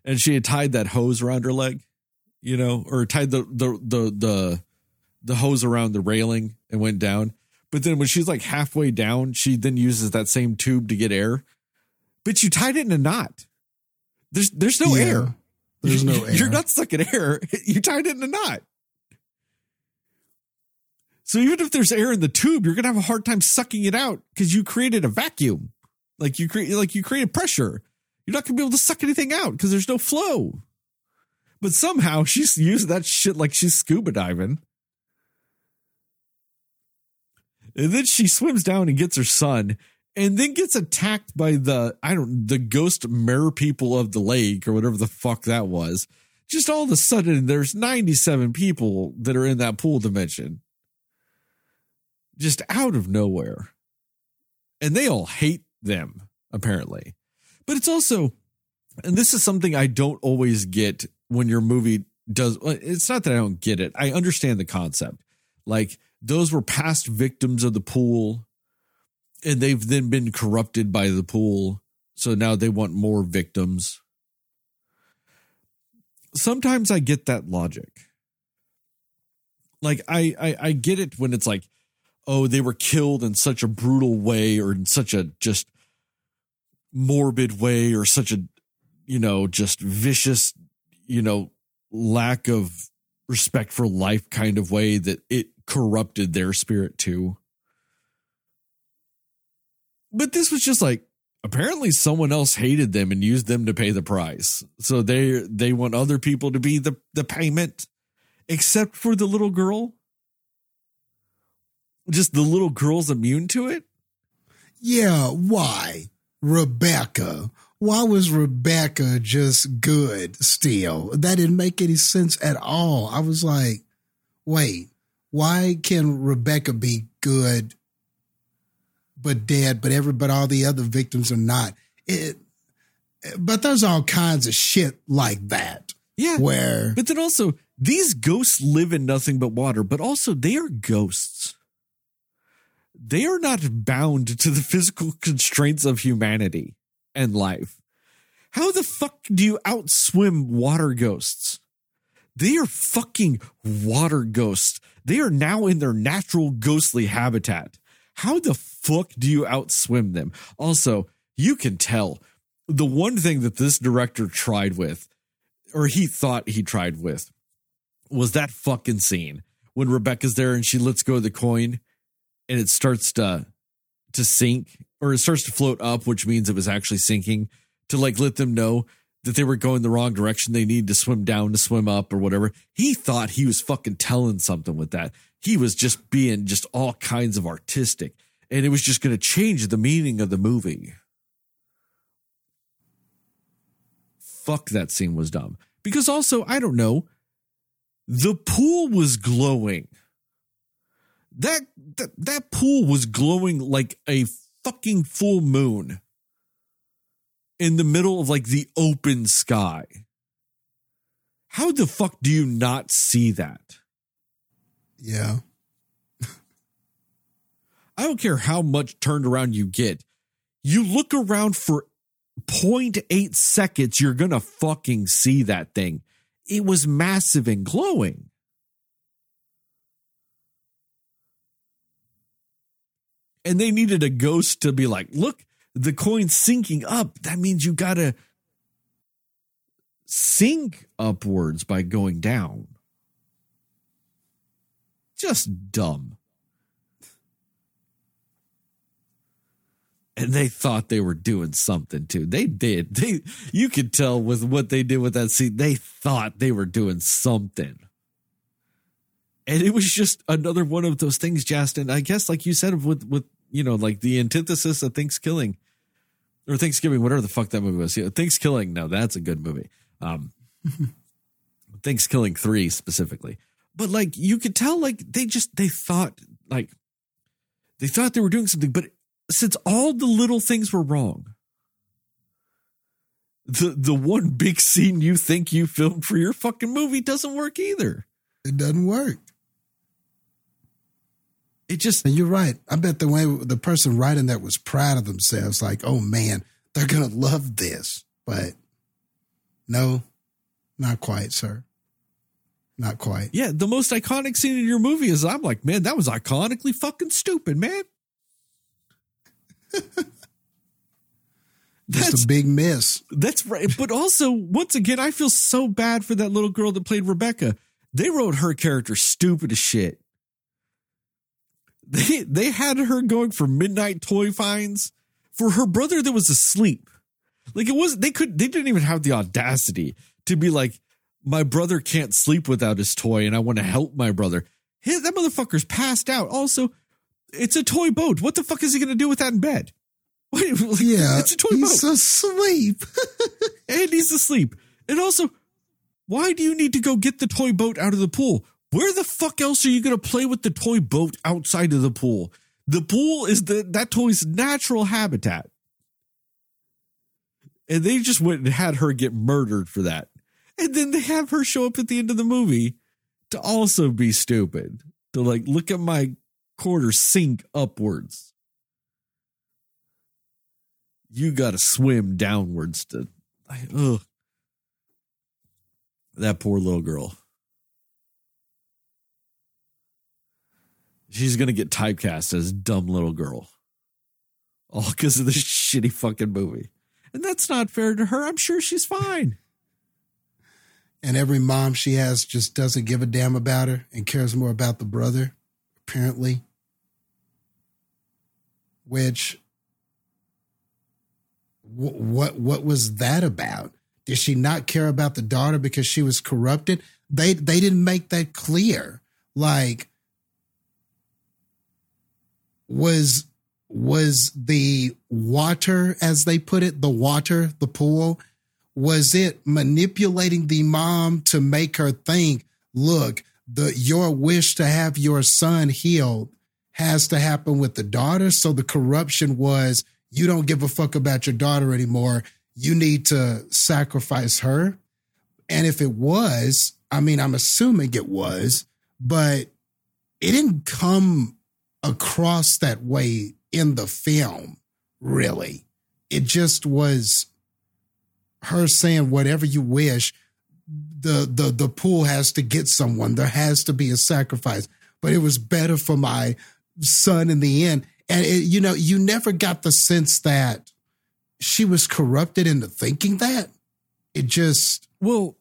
and she had tied that hose around her leg, you know, or tied the the the the the hose around the railing and went down. But then when she's like halfway down, she then uses that same tube to get air. But you tied it in a knot. There's there's no Yeah. air. There's no air. You're not stuck in air. You tied it in a knot. So even if there's air in the tube, you're gonna have a hard time sucking it out because you created a vacuum. Like you create like you create a pressure. You're not gonna be able to suck anything out because there's no flow. But somehow she's using that shit like she's scuba diving. And then she swims down and gets her son, and then gets attacked by the I don't the ghost mare people of the lake or whatever the fuck that was. Just all of a sudden, there's 97 people that are in that pool dimension. Just out of nowhere. And they all hate them, apparently. But it's also, and this is something I don't always get when your movie does. It's not that I don't get it. I understand the concept. Like, those were past victims of the pool and they've then been corrupted by the pool so now they want more victims sometimes i get that logic like I, I i get it when it's like oh they were killed in such a brutal way or in such a just morbid way or such a you know just vicious you know lack of respect for life kind of way that it corrupted their spirit too but this was just like apparently someone else hated them and used them to pay the price. So they they want other people to be the the payment except for the little girl. Just the little girl's immune to it? Yeah, why? Rebecca. Why was Rebecca just good still? That didn't make any sense at all. I was like, wait, why can Rebecca be good but dead, but every but all the other victims are not? It but there's all kinds of shit like that. Yeah. Where But then also these ghosts live in nothing but water, but also they are ghosts. They are not bound to the physical constraints of humanity and life. How the fuck do you outswim water ghosts? They are fucking water ghosts. They are now in their natural ghostly habitat. How the fuck do you outswim them? Also, you can tell the one thing that this director tried with, or he thought he tried with, was that fucking scene when Rebecca's there and she lets go of the coin and it starts to to sink or it starts to float up, which means it was actually sinking to like let them know that they were going the wrong direction. They need to swim down to swim up or whatever. He thought he was fucking telling something with that. He was just being just all kinds of artistic and it was just going to change the meaning of the movie. Fuck that scene was dumb. Because also, I don't know, the pool was glowing. That, that that pool was glowing like a fucking full moon in the middle of like the open sky. How the fuck do you not see that? yeah. I don't care how much turned around you get. You look around for 0.8 seconds, you're going to fucking see that thing. It was massive and glowing. And they needed a ghost to be like, look, the coin's sinking up. That means you got to sink upwards by going down. Just dumb. and they thought they were doing something too. They did. They you could tell with what they did with that scene. They thought they were doing something. And it was just another one of those things, Jastin. I guess, like you said, with with you know, like the antithesis of Thanksgiving or Thanksgiving, whatever the fuck that movie was. Yeah, Thanksgiving. No, that's a good movie. Um, Thanksgiving three specifically, but like you could tell, like they just they thought like they thought they were doing something, but since all the little things were wrong, the the one big scene you think you filmed for your fucking movie doesn't work either. It doesn't work. It just And you're right. I bet the way the person writing that was proud of themselves, like, oh man, they're gonna love this. But no, not quite, sir. Not quite. yeah, the most iconic scene in your movie is I'm like, man, that was iconically fucking stupid, man. Just That's a big miss. That's right. But also, once again, I feel so bad for that little girl that played Rebecca. They wrote her character stupid as shit. They they had her going for midnight toy finds for her brother that was asleep. Like it was they could they didn't even have the audacity to be like, my brother can't sleep without his toy, and I want to help my brother. That motherfucker's passed out. Also, it's a toy boat. What the fuck is he gonna do with that in bed? Wait, like, Yeah, it's a toy boat he's asleep. and he's asleep. And also, why do you need to go get the toy boat out of the pool? Where the fuck else are you going to play with the toy boat outside of the pool? The pool is the that toy's natural habitat. And they just went and had her get murdered for that. And then they have her show up at the end of the movie to also be stupid. To like look at my quarter sink upwards. You got to swim downwards to I, ugh. That poor little girl. She's to get typecast as dumb little girl. All because of this shitty fucking movie. And that's not fair to her. I'm sure she's fine. and every mom she has just doesn't give a damn about her and cares more about the brother, apparently. Which, wh- what what was that about? Did she not care about the daughter because she was corrupted? They they didn't make that clear. Like, was was the water, as they put it, the water, the pool, was it manipulating the mom to make her think, look, the your wish to have your son healed has to happen with the daughter. So the corruption was you don't give a fuck about your daughter anymore. You need to sacrifice her. And if it was, I mean, I'm assuming it was, but it didn't come across that way in the film, really. It just was her saying whatever you wish. The the the pool has to get someone. There has to be a sacrifice. But it was better for my son in the end. And it, you know you never got the sense that she was corrupted into thinking that. It just Well,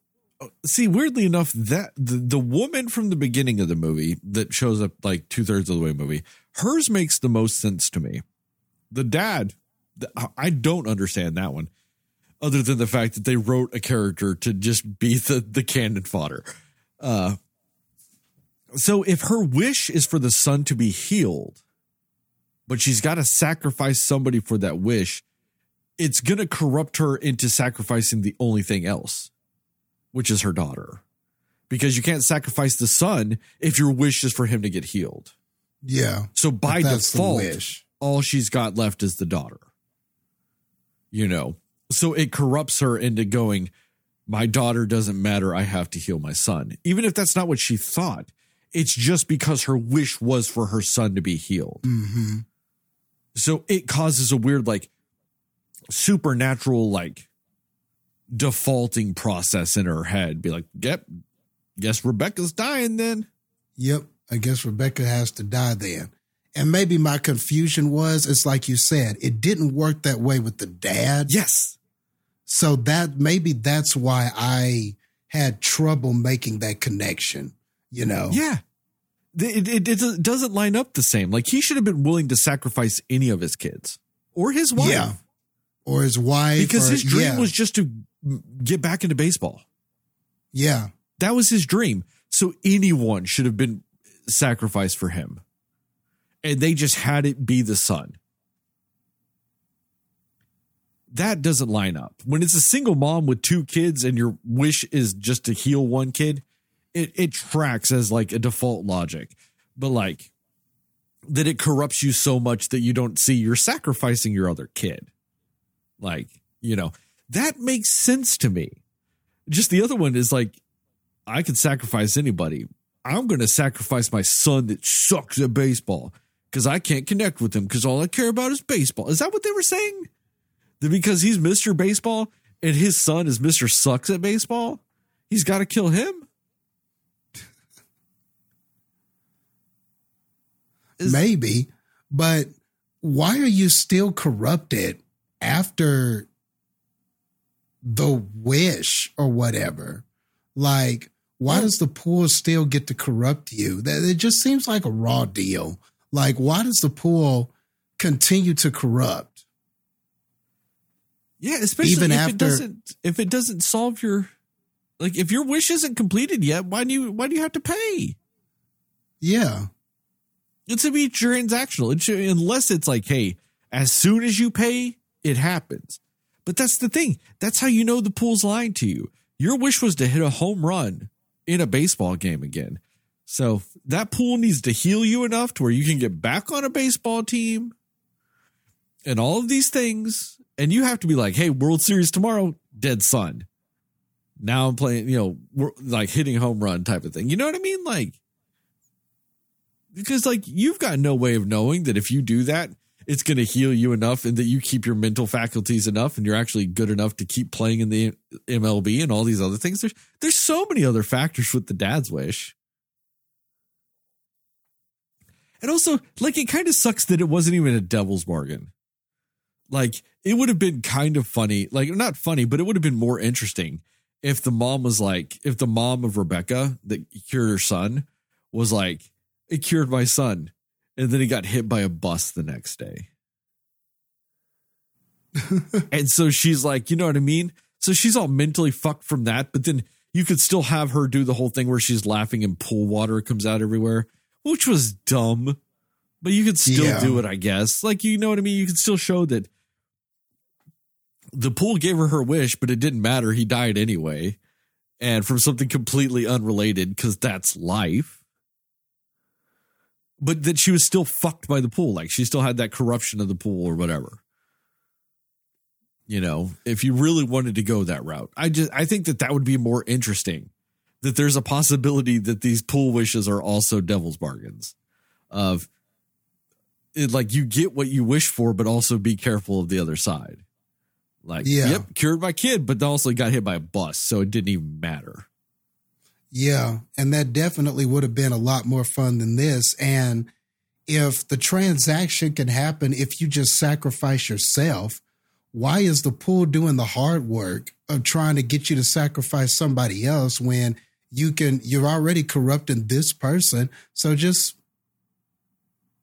see, weirdly enough, that the, the woman from the beginning of the movie that shows up like two thirds of the way movie, hers makes the most sense to me. The dad, th- I don't understand that one, other than the fact that they wrote a character to just be the the cannon fodder. Uh, so if her wish is for the son to be healed, but she's got to sacrifice somebody for that wish, it's going to corrupt her into sacrificing the only thing else which is her daughter. Because you can't sacrifice the son if your wish is for him to get healed. yeah So by the default, all she's got left is the daughter. You know, so it corrupts her into going, my daughter doesn't matter. I have to heal my son. Even if that's not what she thought, it's just because her wish was for her son to be healed. hmm So it causes a weird, like, supernatural, like, defaulting process in her head. Be like, yep, guess Rebecca's dying then. Yep. I guess Rebecca has to die then. And maybe my confusion was it's like you said, it didn't work that way with the dad. Yes. So that maybe that's why I had trouble making that connection, you know? Yeah. It, it, it doesn't line up the same. Like he should have been willing to sacrifice any of his kids or his wife. Yeah. Or his wife. Because or- his dream yeah, was just to get back into baseball. Yeah. That was his dream. So anyone should have been sacrificed for him. And they just had it be the son. That doesn't line up. When it's a single mom with two kids and your wish is just to heal one kid, it, it tracks as like a default logic. But like that it corrupts you so much that you don't see you're sacrificing your other kid. Like, you know, that makes sense to me. Just the other one is like, I could sacrifice anybody. I'm going to sacrifice my son that sucks at baseball because I can't connect with him because all I care about is baseball. Is that what they were saying? That because he's Mr. Baseball and his son is Mr. Sucks at baseball, he's got to kill him? Is- Maybe. But why are you still corrupted after the wish or whatever? Like, why does the pool still get to corrupt you? That it just seems like a raw deal. Like, why does the pool continue to corrupt? Yeah, especially Even if after- it doesn't if it doesn't solve your like if your wish isn't completed yet, why do you why do you have to pay? Yeah. It's to be transactional. It should, unless it's like, hey, as soon as you pay, it happens. But that's the thing. That's how you know the pool's lying to you. Your wish was to hit a home run in a baseball game again. So that pool needs to heal you enough to where you can get back on a baseball team and all of these things. And you have to be like, hey, World Series tomorrow, dead son. Now I'm playing, you know, like hitting home run type of thing. You know what I mean? Like, because like you've got no way of knowing that if you do that it's going to heal you enough and that you keep your mental faculties enough and you're actually good enough to keep playing in the MLB and all these other things. There's there's so many other factors with the dad's wish. And also like it kind of sucks that it wasn't even a devil's bargain. Like it would have been kind of funny like not funny but it would have been more interesting if the mom was like if the mom of Rebecca that cured her son was like it cured my son. And then he got hit by a bus the next day. and so she's like, you know what I mean? So she's all mentally fucked from that, but then you could still have her do the whole thing where she's laughing and pool water comes out everywhere, which was dumb. But you could still Yeah. do it, I guess. Like, you know what I mean? You could still show that the pool gave her her wish, but it didn't matter. He died anyway. And from something completely unrelated, because that's life but that she was still fucked by the pool. Like she still had that corruption of the pool or whatever. You know, if you really wanted to go that route, I just I think that that would be more interesting. That there's a possibility that these pool wishes are also devil's bargains. Of it, like you get what you wish for, but also be careful of the other side. Like, Yeah. yep, cured my kid, but also got hit by a bus, so it didn't even matter. Yeah, and that definitely would have been a lot more fun than this. And if the transaction can happen if you just sacrifice yourself, why is the pool doing the hard work of trying to get you to sacrifice somebody else when you can you're already corrupting this person? So just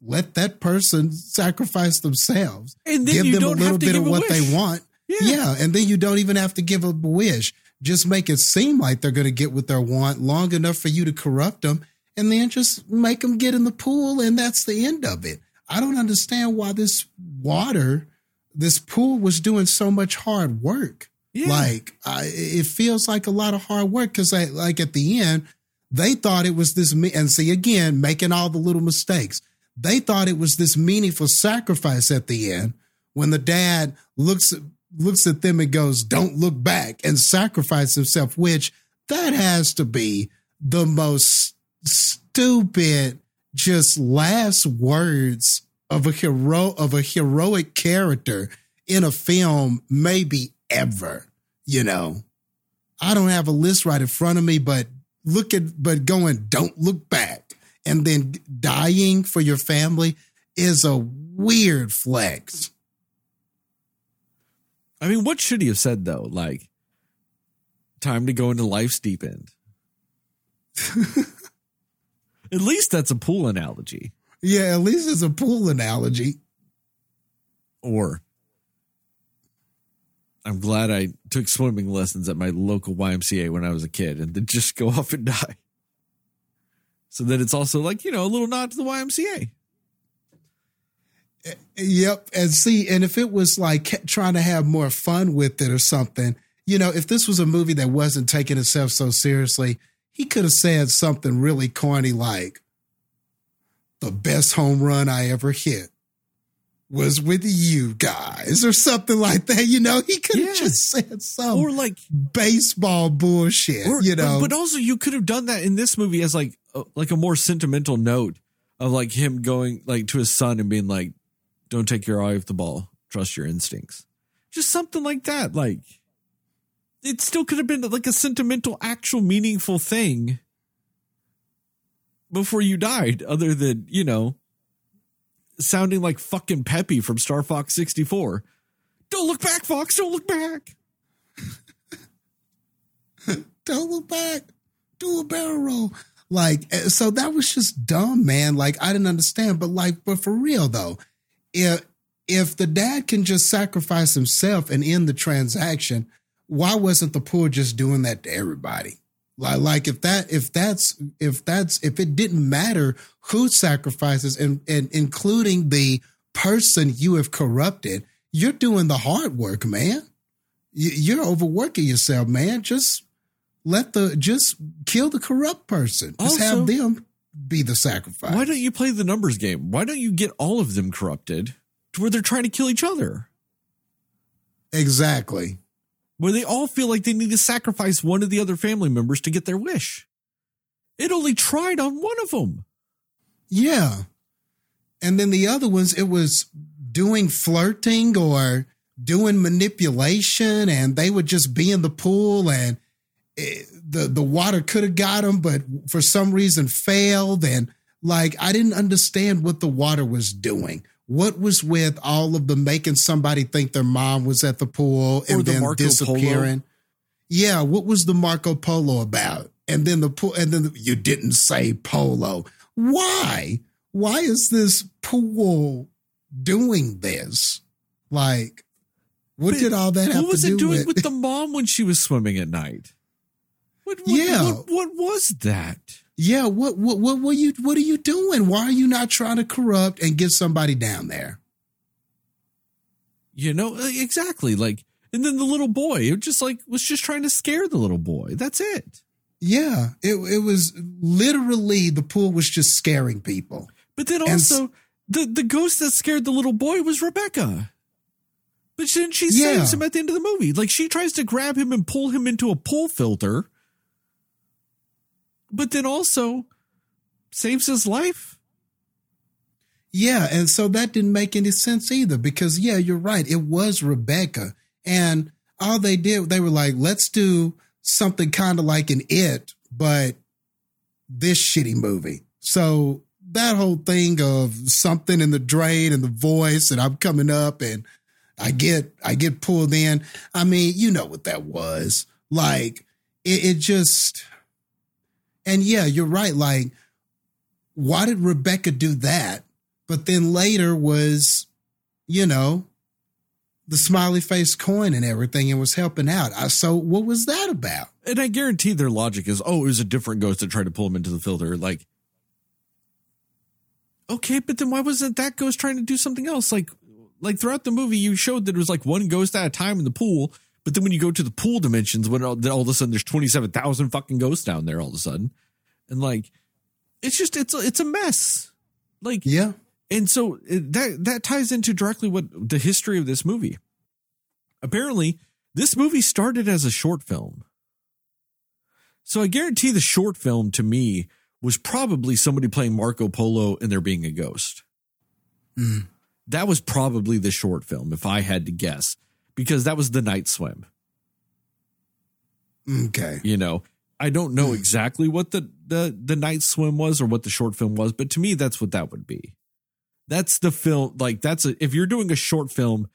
let that person sacrifice themselves. And then give you them don't a little bit of what wish. they want. Yeah. Yeah, and then you don't even have to give a wish. Just make it seem like they're going to get what they want long enough for you to corrupt them, and then just make them get in the pool, and that's the end of it. I don't understand why this water, this pool, was doing so much hard work. Yeah. Like I, it feels like a lot of hard work because, like at the end, they thought it was this, and see again, making all the little mistakes. They thought it was this meaningful sacrifice at the end when the dad looks looks at them and goes, "Don't look back," and sacrifice himself. Which that has to be the most stupid, just last words of a hero of a heroic character in a film, maybe ever. You know, I don't have a list right in front of me, but look at but going, "Don't look back," and then dying for your family is a weird flex. I mean, what should he have said though? Like, time to go into life's deep end. At least that's a pool analogy. Yeah, at least it's a pool analogy. Or I'm glad I took swimming lessons at my local YMCA when I was a kid and then just go off and die. So that it's also like, you know, a little nod to the YMCA. Yep. And see, and if it was like trying to have more fun with it or something, you know, if this was a movie that wasn't taking itself so seriously, he could have said something really corny like, the best home run I ever hit was with you guys or something like that. You know, he could have Yeah. just said some Or like baseball bullshit, Or, you know. but, but also you could have done that in this movie as like a, like a more sentimental note of like him going like to his son and being like, "Don't take your eye off the ball. Trust your instincts." Just something like that. Like it still could have been like a sentimental, actual, meaningful thing before you died. Other than you know, sounding like fucking Peppy from Star Fox sixty four. Don't look back, Fox. Don't look back. don't look back, do a barrel roll. Like, eh, so that was just dumb, man. Like, I didn't understand, but like, but for real though, if if the dad can just sacrifice himself and end the transaction, why wasn't the poor just doing that to everybody? Like, like if that if that's if that's if it didn't matter who sacrifices and and including the person you have corrupted, you're doing the hard work, man. You- You're overworking yourself, man. Just let the just kill the corrupt person. Just Also- have them be the sacrifice. Why don't you play the numbers game? Why don't you get all of them corrupted to where they're trying to kill each other? exactly? Where they all feel like they need to sacrifice one of the other family members to get their wish. It only tried on one of them. Yeah. And then the other ones, it was doing flirting or doing manipulation, and they would just be in the pool, and it, the the water could have got him, but for some reason failed. And like, I didn't understand what the water was doing. What was with all of the making somebody think their mom was at the pool and Or the then Marco Polo. disappearing? Yeah, what was the Marco Polo about? And then the pool, and then the, you didn't say polo. Why? Why is this pool doing this? Like, what But did all that have What was it doing with? with the mom when she was swimming at night? What, what, Yeah. What, what was that? yeah, what what what were you? What are you doing? Why are you not trying to corrupt and get somebody down there? You know, uh, exactly. Like, and then the little boy, it just like was just trying to scare the little boy. That's it. Yeah, it it was literally the pool was just scaring people. But then And also, the the ghost that scared the little boy was Rebecca. But then she Yeah. saves him at the end of the movie. Like she tries to grab him and pull him into a pool filter. But then also saves his life. Yeah, and so that didn't make any sense either because yeah, you're right. It was Rebecca, and all they did they were like, let's do something kind of like an It, but this shitty movie. So that whole thing of something in the drain and the voice, and I'm coming up and I get I get pulled in. I mean, you know what that was like. It, it just, and yeah, you're right. Like, why did Rebecca do that? But then later was, you know, the smiley face coin and everything and was helping out. I, so what was that about? And I guarantee their logic is, oh, it was a different ghost that tried to pull him into the filter. Like, okay, but then why wasn't that ghost trying to do something else? Like, like throughout the movie, you showed that it was like one ghost at a time in the pool. But then when you go to the pool dimensions, when all, then all of a sudden there's twenty seven thousand fucking ghosts down there all of a sudden, and like, it's just it's a, it's a mess. Like, Yeah. and so it- that that ties into directly what the history of this movie. Apparently, this movie started as a short film. So I guarantee the short film to me was probably somebody playing Marco Polo and there being a ghost. Mm. That was probably the short film, if I had to guess, because that was the night swim. Okay. You know, I don't know hmm. exactly what the, the the night swim was or what the short film was, but to me, that's what that would be. That's the film. Like that's a if you're doing a short film,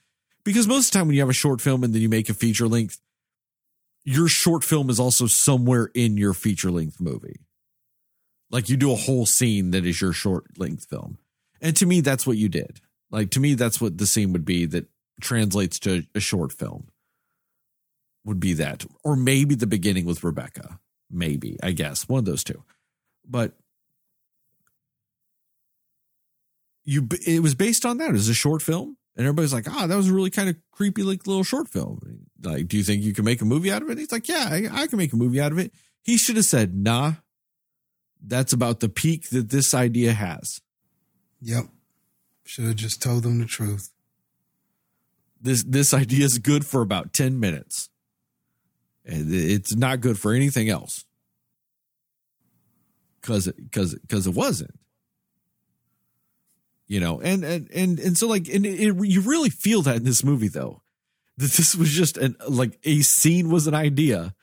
because most of the time when you have a short film and then you make a feature length, your short film is also somewhere in your feature length movie. Like you do a whole scene that is your short length film, and to me, that's what you did. Like to me, that's what the scene would be that translates to a short film. Would be that, or maybe the beginning with Rebecca. Maybe I guess one of those two, but you it was based on that. It was a short film, and everybody's like, "Ah, that was a really kind of creepy, like little short film." Like, do you think you can make a movie out of it? He's like, "Yeah, I, I can make a movie out of it." He should have said, "Nah, that's about the peak that this idea has." Yep. Should have just told them the truth. This this idea is good for about ten minutes, and it's not good for anything else. Because because because it wasn't. You know and and and, and so like and it, it, you really feel that in this movie though. That this was just an like a scene was an idea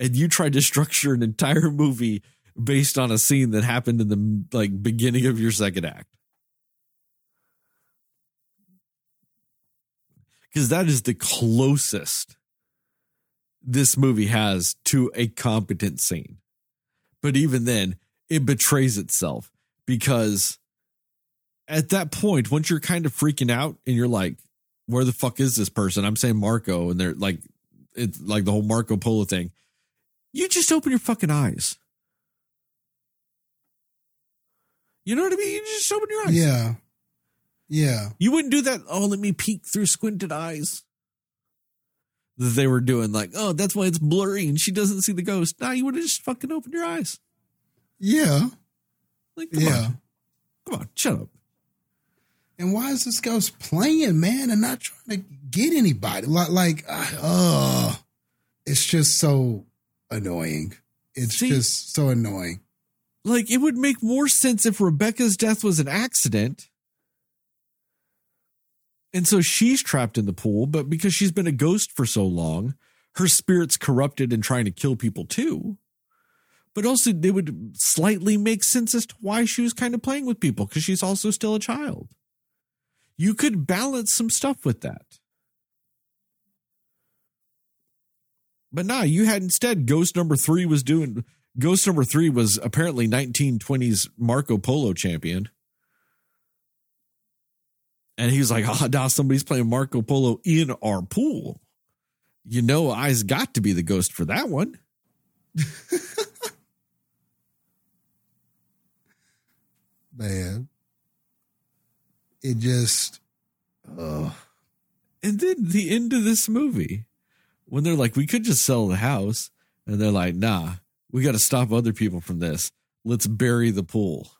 and you tried to structure an entire movie based on a scene that happened in the like beginning of your second act because that is the closest this movie has to a competent scene but even then it betrays itself because at that point, once you're kind of freaking out and you're like, where the fuck is this person? I'm saying Marco, and they're like, it's like the whole Marco Polo thing. You just open your fucking eyes. You know what I mean? You just open your eyes. Yeah. Yeah. You wouldn't do that. Oh, let me peek through squinted eyes. They were doing, like, oh, that's why it's blurry and she doesn't see the ghost. Nah, you would have just fucking opened your eyes. Yeah. Like, come Yeah. on. Come on, shut up. And why is this ghost playing, man, and not trying to get anybody? Like, like, uh, it's just so annoying. It's See- just so annoying. like it would make more sense if Rebecca's death was an accident. And so she's trapped in the pool, but because she's been a ghost for so long, her spirit's corrupted and trying to kill people too. But also, it would slightly make sense as to why she was kind of playing with people because she's also still a child. You could balance some stuff with that. But nah, you had instead Ghost number three was doing Ghost number three was apparently 1920s Marco Polo champion. And he's like, oh, now somebody's playing Marco Polo in our pool. You know, I's got to be the ghost for that one. Man. It just, oh, And then the end of this movie, when they're like, we could just sell the house. And they're like, nah, we got to stop other people from this. Let's bury the pool.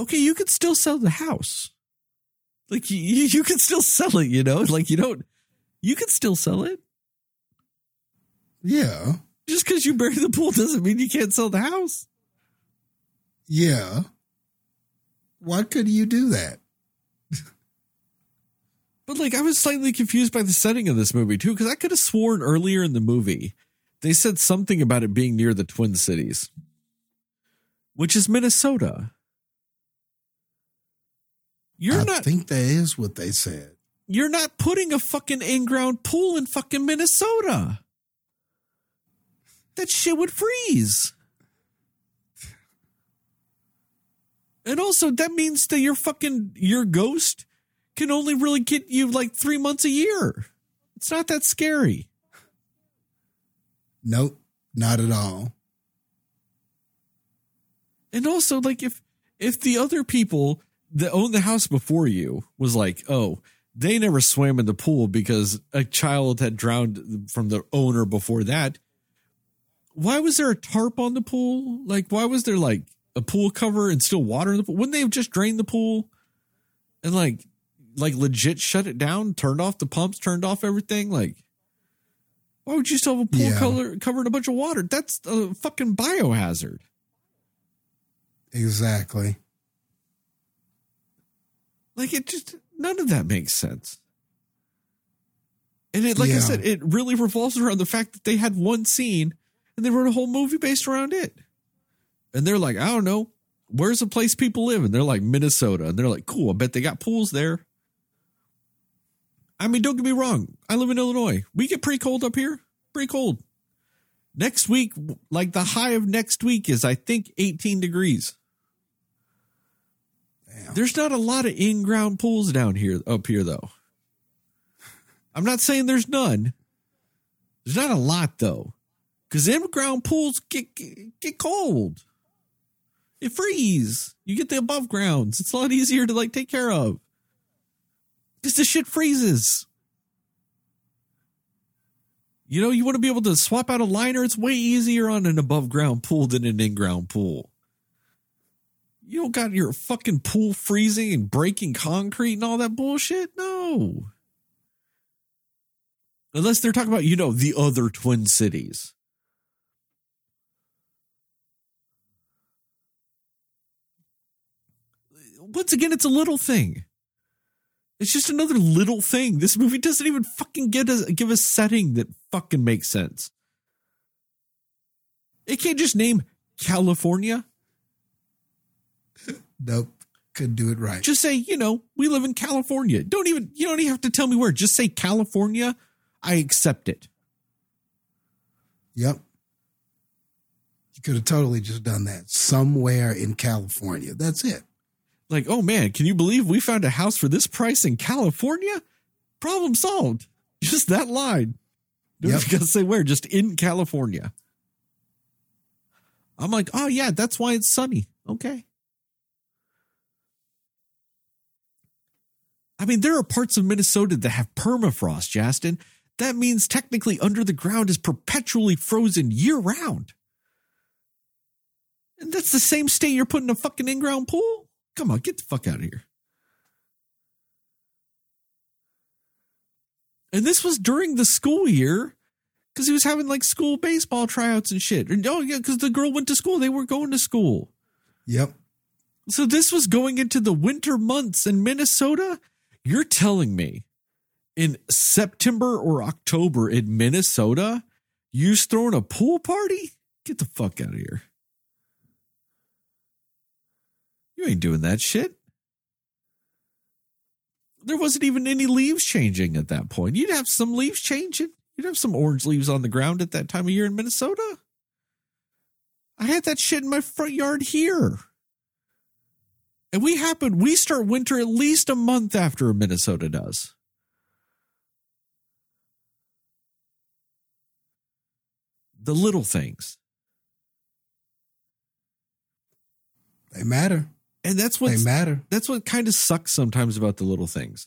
Okay, you could still sell the house. Like, you, you could still sell it, you know? Like, you don't, you could still sell it. yeah, Just because you bury the pool doesn't mean you can't sell the house. yeah. Why could you do that? But like, I was slightly confused by the setting of this movie too, because I could have sworn earlier in the movie they said something about it being near the Twin Cities, which is Minnesota. You're I not think that is what they said. you're not putting a fucking in-ground pool in fucking Minnesota. That shit would freeze. And also that means that your fucking your ghost can only really get you like 3 months a year. It's not that scary. Nope, not at all. And also like if if the other people that owned oh, the house before you was like, "Oh, they never swam in the pool because a child had drowned from the owner before that." Why was there a tarp on the pool? Like why was there like a pool cover and still water in the pool? Wouldn't they have just drained the pool and like like legit shut it down, turned off the pumps, turned off everything? Like why would you still have a pool Yeah. color covered in a bunch of water? That's a fucking biohazard. Exactly. Like it just none of that makes sense. And it like I said, it really revolves around the fact that they had one scene and they wrote a whole movie based around it. And they're like, I don't know, where's the place people live? And they're like Minnesota. And they're like, cool, I bet they got pools there. I mean, don't get me wrong. I live in Illinois. We get pretty cold up here. Pretty cold. Next week, like the high of next week is I think 18 degrees. There's not a lot of in-ground pools down here up here though. I'm not saying there's none. There's not a lot though. Cuz in-ground pools get, get get cold. It freeze. You get the above grounds. It's a lot easier to like take care of. Cuz the shit freezes. You know, you want to be able to swap out a liner. It's way easier on an above ground pool than an in ground pool. You don't got your fucking pool freezing and breaking concrete and all that bullshit. No. Unless they're talking about, you know, the other twin cities. Once again, it's a little thing. It's just another little thing. This movie doesn't even fucking get a, give a setting that fucking makes sense. It can't just name California. Nope. Couldn't do it right. Just say, you know, we live in California. Don't even you don't even have to tell me where. Just say California. I accept it. Yep. You could have totally just done that somewhere in California. That's it. Like, oh man, can you believe we found a house for this price in California? Problem solved. Just that line. Don't Yep. gotta say where, just in California. I'm like, oh yeah, that's why it's sunny. Okay. I mean, there are parts of Minnesota that have permafrost, Jastin. That means technically under the ground is perpetually frozen year round. And that's the same state you're putting a fucking in ground pool? Come on, get the fuck out of here. And this was during the school year because he was having like school baseball tryouts and shit. And oh, yeah, because the girl went to school. They weren't going to school. Yep. So this was going into the winter months in Minnesota. You're telling me in September or October in Minnesota, you're throwing a pool party? Get the fuck out of here. You ain't doing that shit. There wasn't even any leaves changing at that point. You'd have some leaves changing. You'd have some orange leaves on the ground at that time of year in Minnesota. I had that shit in my front yard here. And we happen we start winter at least a month after Minnesota does. The little things. They matter. And that's what They matter. that's what kind of sucks sometimes about the little things.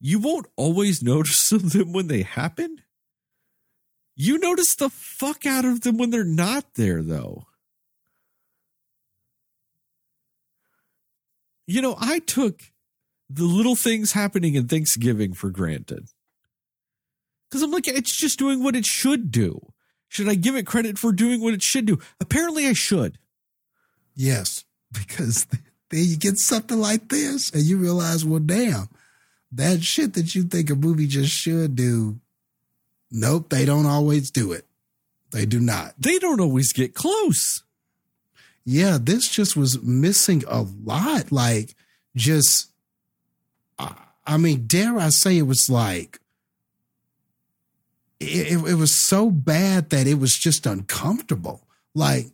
You won't always notice them when they happen. You notice the fuck out of them when they're not there, though. You know, I took the little things happening in Thanksgiving for granted. Because I'm like, it's just doing what it should do. Should I give it credit for doing what it should do? Apparently, I should. Yes. Because then you get something like this and you realize, well, damn, that shit that you think a movie just should do, nope, they don't always do it. They do not. They don't always get close. Yeah, this just was missing a lot. Like, just, I, mean, dare I say it was like, it, it, was so bad that it was just uncomfortable. Like,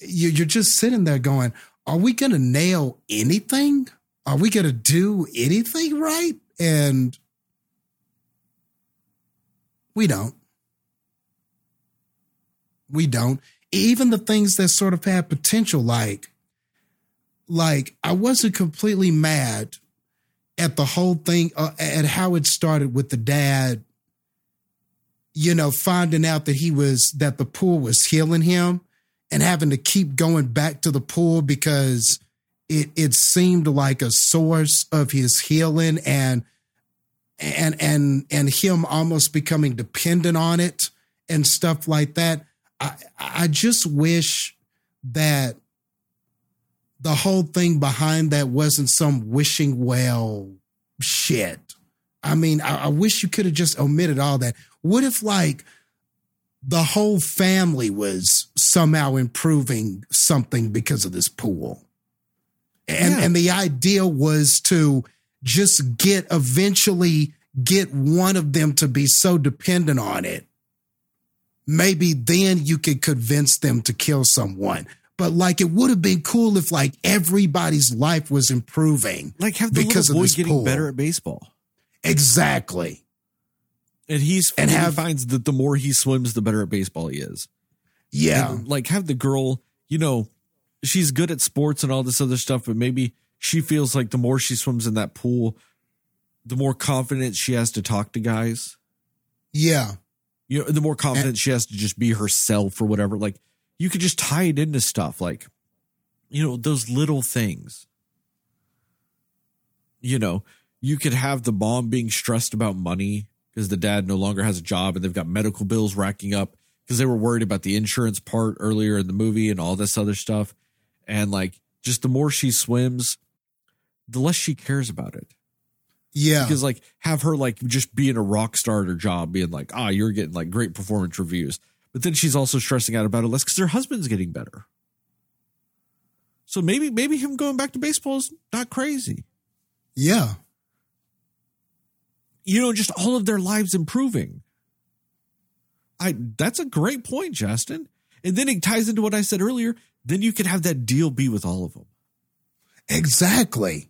you, you're just sitting there going, are we going to nail anything? Are we going to do anything right? And we don't. We don't. Even the things that sort of had potential, like, like I wasn't completely mad at the whole thing, uh, at how it started with the dad, you know, finding out that he was, that the pool was healing him and having to keep going back to the pool because it, it seemed like a source of his healing and, and, and, and him almost becoming dependent on it and stuff like that. I, I just wish that the whole thing behind that wasn't some wishing well shit. I mean, I, I wish you could have just omitted all that. What if like the whole family was somehow improving something because of this pool? And Yeah. and the idea was to just get eventually get one of them to be so dependent on it maybe then you could convince them to kill someone. but like it would have been cool if like everybody's life was improving. Like have the Because little boy getting pool. better at baseball. Exactly. And he's And and he have- finds that the more he swims, the better at baseball he is. Yeah. And, like have the girl, you know, she's good at sports and all this other stuff, but maybe she feels like the more she swims in that pool, the more confident she has to talk to guys. yeah. You know, the more confident she has to just be herself or whatever. Like you could just tie it into stuff like, you know, those little things. You know, you could have the mom being stressed about money because the dad no longer has a job and they've got medical bills racking up because they were worried about the insurance part earlier in the movie and all this other stuff. And like, just the more she swims, the less she cares about it Yeah. because like have her like just being a rock star at her job, being like, ah, you're getting like great performance reviews. But then she's also stressing out about it less because her husband's getting better. So maybe maybe him going back to baseball is not crazy. yeah. You know, just all of their lives improving. I that's a great point, Jastin. And then it ties into what I said earlier. Then you could have that deal be with all of them. Exactly.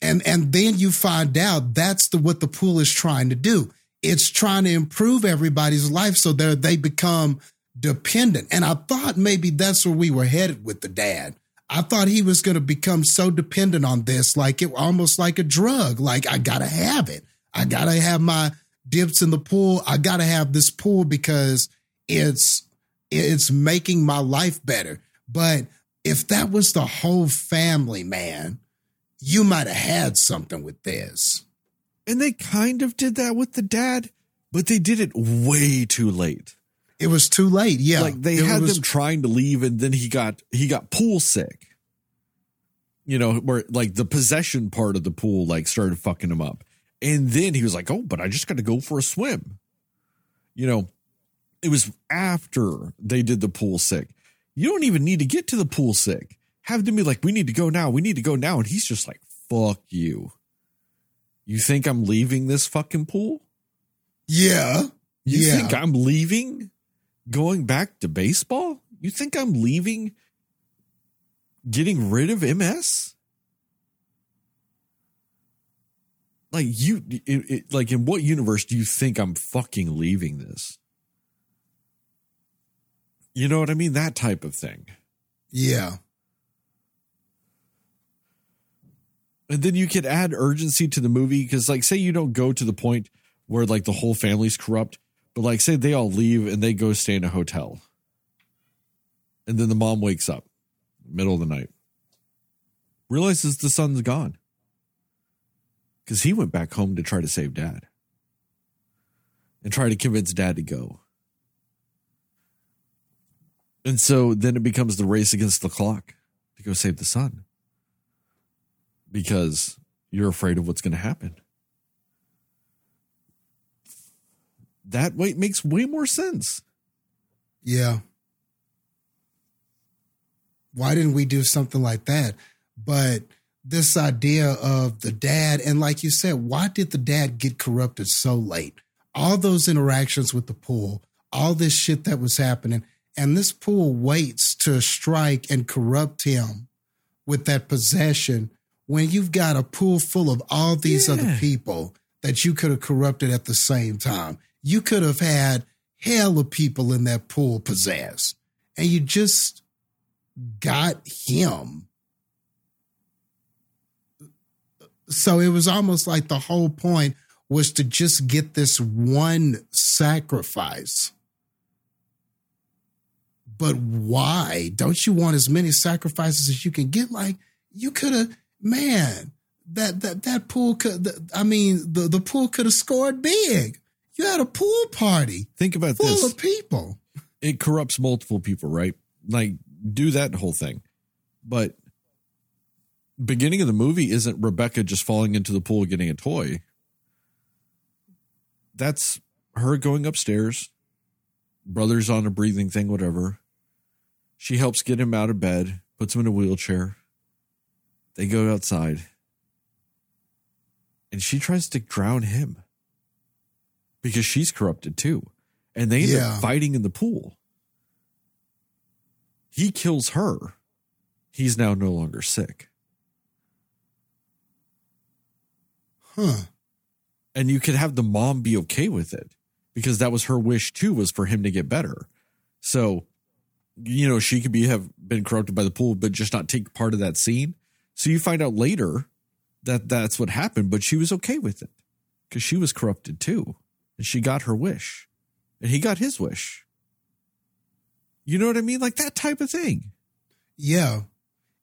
And and then you find out that's the what the pool is trying to do. It's trying to improve everybody's life so that they become dependent. And I thought maybe that's where we were headed with the dad. I thought he was going to become so dependent on this, like it almost like a drug. Like I gotta have it. I gotta have my dips in the pool. I gotta have this pool because it's it's making my life better. But if that was the whole family, man, you might have had something with this. And they kind of did that with the dad, but they did it way too late. It was too late. Yeah. like they It had was- them trying to leave and then he got he got pool sick you know where like the possession part of the pool like started fucking him up and then he was like oh but i just got to go for a swim you know it was after they did the pool sick you don't even need to get to the pool sick have them be like we need to go now we need to go now and he's just like fuck you you think i'm leaving this fucking pool Yeah. you yeah. think I'm leaving? Going back to baseball? You think I'm leaving? Getting rid of MS? Like you, it, it, like in what universe do you think I'm fucking leaving this? You know what I mean? That type of thing. yeah. And then you could add urgency to the movie because, like, say you don't go to the point where like the whole family's corrupt, but like, say they all leave and they go stay in a hotel, and then the mom wakes up, middle of the night, realizes the son's gone. Because he went back home to try to save dad and try to convince dad to go. And so then it becomes the race against the clock to go save the son because you're afraid of what's going to happen. That way makes way more sense. Yeah. Why didn't we do something like that? But this idea of the dad, and like you said, why did the dad get corrupted so late? All those interactions with the pool, all this shit that was happening, and this pool waits to strike and corrupt him with that possession when you've got a pool full of all these other people that you could have corrupted at the same time. You could have had hell of people in that pool possessed, and you just got him. So it was almost like the whole point was to just get this one sacrifice. But why? Don't you want as many sacrifices as you can get? Like you could have, man. That that that pool could. I mean, the the pool could have scored big. You had a pool party Think about full this. of people. It corrupts multiple people, right? Like do that whole thing. But beginning of the movie isn't Rebecca just falling into the pool getting a toy. That's her going upstairs. Brother's on a breathing thing, whatever. She helps get him out of bed, puts him in a wheelchair. They go outside. And she tries to drown him because she's corrupted too. And they end Yeah. up fighting in the pool. he kills her, he's now no longer sick. Huh. And you could have the mom be okay with it because that was her wish too, was for him to get better. So, you know, she could be have been corrupted by the pool, but just not take part of that scene. So you find out later that that's what happened, but she was okay with it because she was corrupted too. And she got her wish. And he got his wish. You know what I mean? Like that type of thing. Yeah.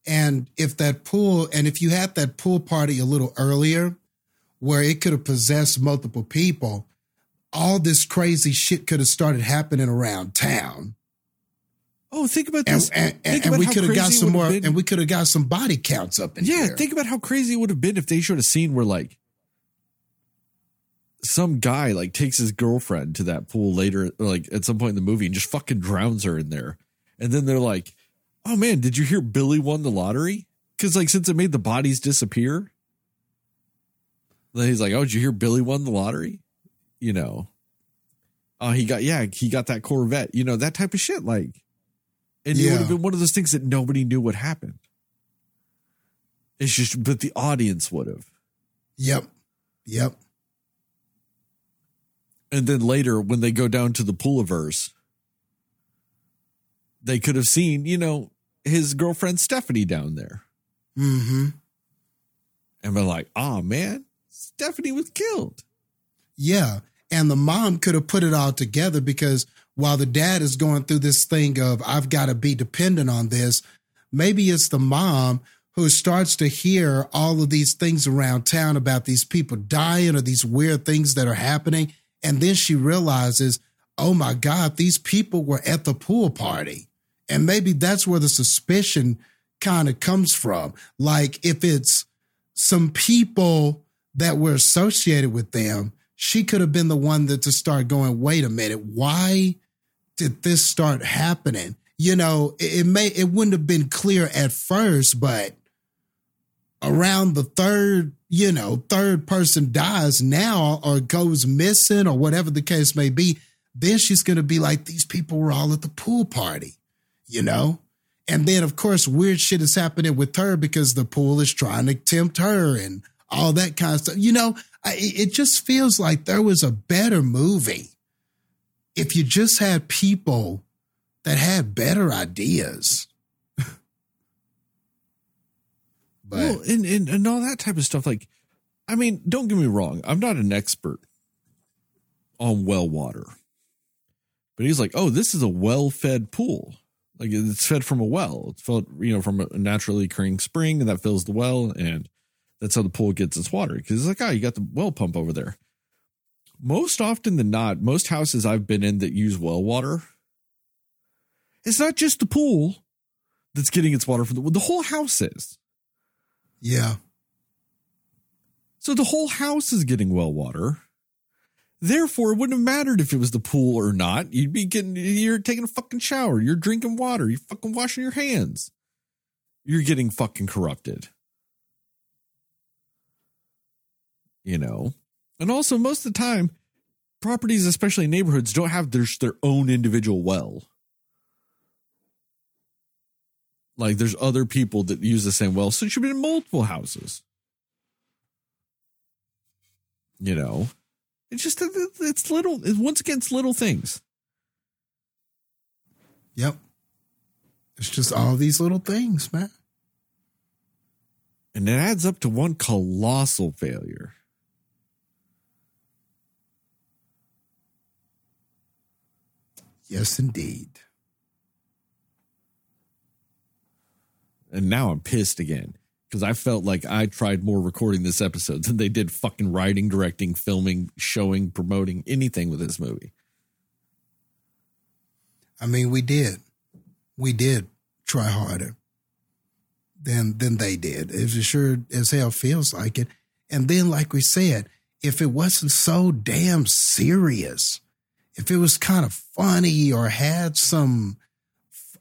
And if that pool, and if you had that pool party a little earlier, where it could have possessed multiple people, all this crazy shit could have started happening around town. Oh, think about And, this. and, Think and, we could have got some more, been. and we could have got some body counts up in Yeah, here. think about how crazy it would have been if they showed a scene where like some guy like takes his girlfriend to that pool later, like at some point in the movie, and just fucking drowns her in there. And then they're like, "Oh man, did you hear Billy won the lottery?" Because like since it made the bodies disappear, then he's like, "Oh, did you hear Billy won the lottery?" You know, oh he got yeah he got that Corvette. You know that type of shit. Like, and it would have been one of those things that nobody knew what happened. It's just, but the audience would have. Yep. Yep. And then later, when they go down to the Pooliverse, they could have seen, you know, his girlfriend Stephanie down there. Mm-hmm. And been like, oh man, Stephanie was killed. Yeah. And the mom could have put it all together because while the dad is going through this thing of, I've got to be dependent on this, maybe it's the mom who starts to hear all of these things around town about these people dying or these weird things that are happening. And then she realizes, oh my God, these people were at the pool party. And maybe that's where the suspicion kind of comes from. Like if it's some people that were associated with them, she could have been the one that to start going, wait a minute, why did this start happening? You know, it, it may it wouldn't have been clear at first, but around the third, you know, third person dies now or goes missing or whatever the case may be, then she's gonna be like, these people were all at the pool party, you know? And then, of course, weird shit is happening with her because the pool is trying to tempt her and all that kind of stuff. You know, I, it just feels like there was a better movie if you just had people that had better ideas. but well, and, and, and all that type of stuff. Like, I mean, don't get me wrong. I'm not an expert on well water. But he's like, oh, this is a well fed pool. Like it's fed from a well. It's fed, you know, from a naturally occurring spring and that fills the well. And that's how the pool gets its water. Cause it's like, oh, you got the well pump over there. Most often than not, most houses I've been in that use well water, it's not just the pool that's getting its water from the, the whole house is. yeah, So the whole house is getting well water. Therefore, it wouldn't have mattered if it was the pool or not. You'd be getting, you're taking a fucking shower. You're drinking water. You're fucking washing your hands. You're getting fucking corrupted. You know? And also, most of the time, properties, especially neighborhoods, don't have their, their own individual well. Like, there's other people that use the same well. So it should be in multiple houses. You know? It's just it's little. Once again, it's little things. yep. It's just all these little things, man. And it adds up to one colossal failure. Yes, indeed. And now I'm pissed again because I felt like I tried more recording this episode than they did fucking writing, directing, filming, showing, promoting anything with this movie. I mean, we did. We did try harder than than they did. It sure as hell feels like it. And then, like we said, if it wasn't so damn serious, if it was kind of funny or had some,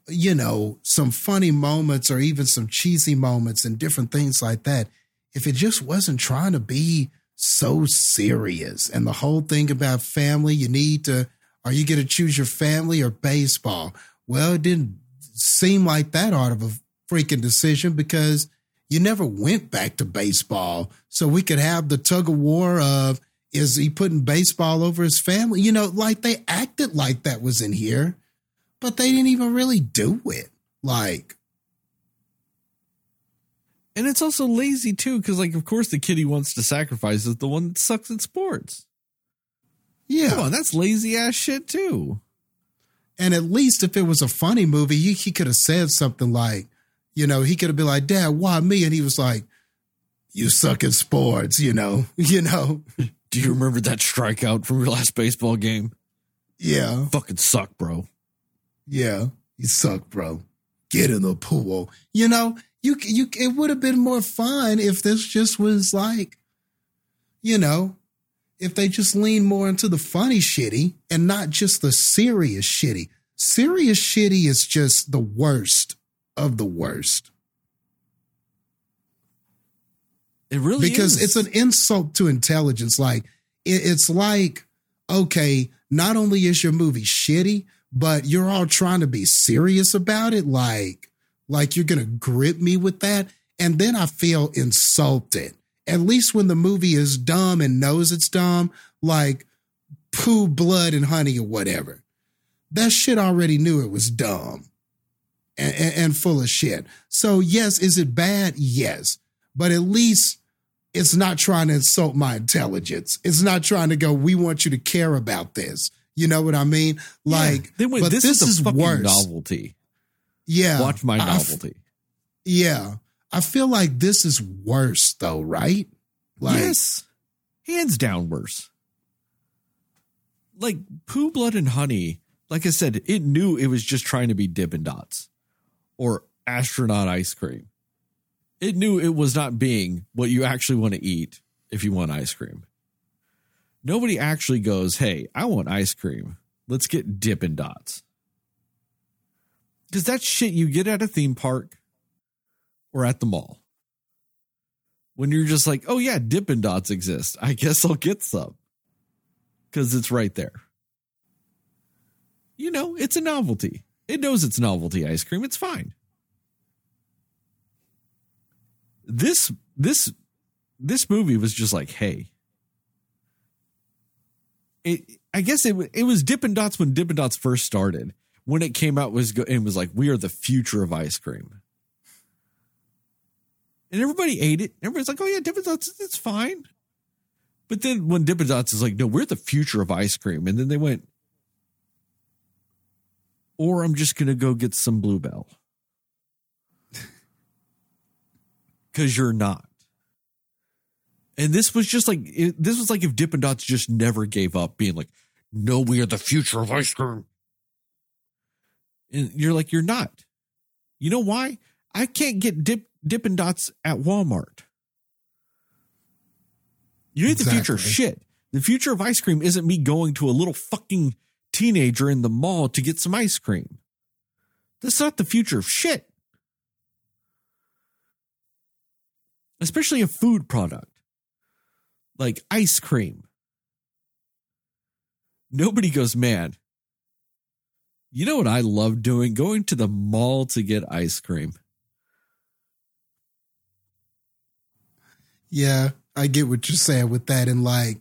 you know, some funny moments or even some cheesy moments and different things like that, if it just wasn't trying to be so serious and the whole thing about family, you need to, are you going to choose your family or baseball? Well, it didn't seem like that out of a freaking decision because you never went back to baseball. So we could have the tug of war of is he putting baseball over his family? You know, like they acted like that was in here, but they didn't even really do it. Like, And it's also lazy too, because like of course the kid he wants to sacrifice is the one that sucks at sports. yeah. On, that's lazy ass shit too. And at least if it was a funny movie, he, he could have said something like, you know, he could have been like, Dad, why me? And he was like, You suck at sports, you know, you know. Do you remember that strikeout from your last baseball game? Yeah, Fucking suck, bro. yeah. You suck, bro. Get in the pool. You know, you you it would have been more fun if this just was like, you know, if they just lean more into the funny shitty and not just the serious shitty. Serious shitty is just the worst of the worst. It really because is. it's an insult to intelligence. Like it, it's like, okay, not only is your movie shitty, but you're all trying to be serious about it. Like, like you're gonna grip me with that, and then I feel insulted. At least when the movie is dumb and knows it's dumb, like Pooh, blood, and honey or whatever. That shit already knew it was dumb and, and, and full of shit. So yes, is it bad? Yes, but at least it's not trying to insult my intelligence. It's not trying to go, we want you to care about this. You know what I mean? Like, they went, but this, this, is, is, worse. novelty. Yeah. Watch my I- I f- novelty. yeah. I feel like this is worse though, right? Like, yes, hands down worse. Like Pooh, blood, and honey. Like I said, it knew it was just trying to be Dippin' Dots or astronaut ice cream. It knew it was not being what you actually want to eat if you want ice cream. Nobody actually goes, "Hey, I want ice cream. Let's get Dippin' Dots." Because that shit you get at a theme park or at the mall when you're just like, oh yeah, Dippin' Dots exist. I guess I'll get some because it's right there. You know, it's a novelty. It knows it's novelty ice cream. It's fine. This this this movie was just like, hey, it. I guess it it was Dippin' Dots when Dippin' Dots first started. When it came out, was it was like we are the future of ice cream and everybody ate it. Everybody's like, "Oh yeah, Dippin' Dots, it's fine." But then when Dippin' Dots is like, "No, we're the future of ice cream," and then they went, "Or I'm just gonna go get some Blue Bell," because you're not. And this was just like it, this was like if Dippin' Dots just never gave up, being like, "No, we are the future of ice cream," and you're like, "You're not." You know why? I can't get dip Dippin' Dots at Walmart. You ain't the future of shit. The future of ice cream isn't me going to a little fucking teenager in the mall to get some ice cream. That's not the future of shit. Especially a food product like ice cream. Nobody goes, man. You know what I love doing? Going to the mall to get ice cream. Yeah, I get what you're saying with that. And like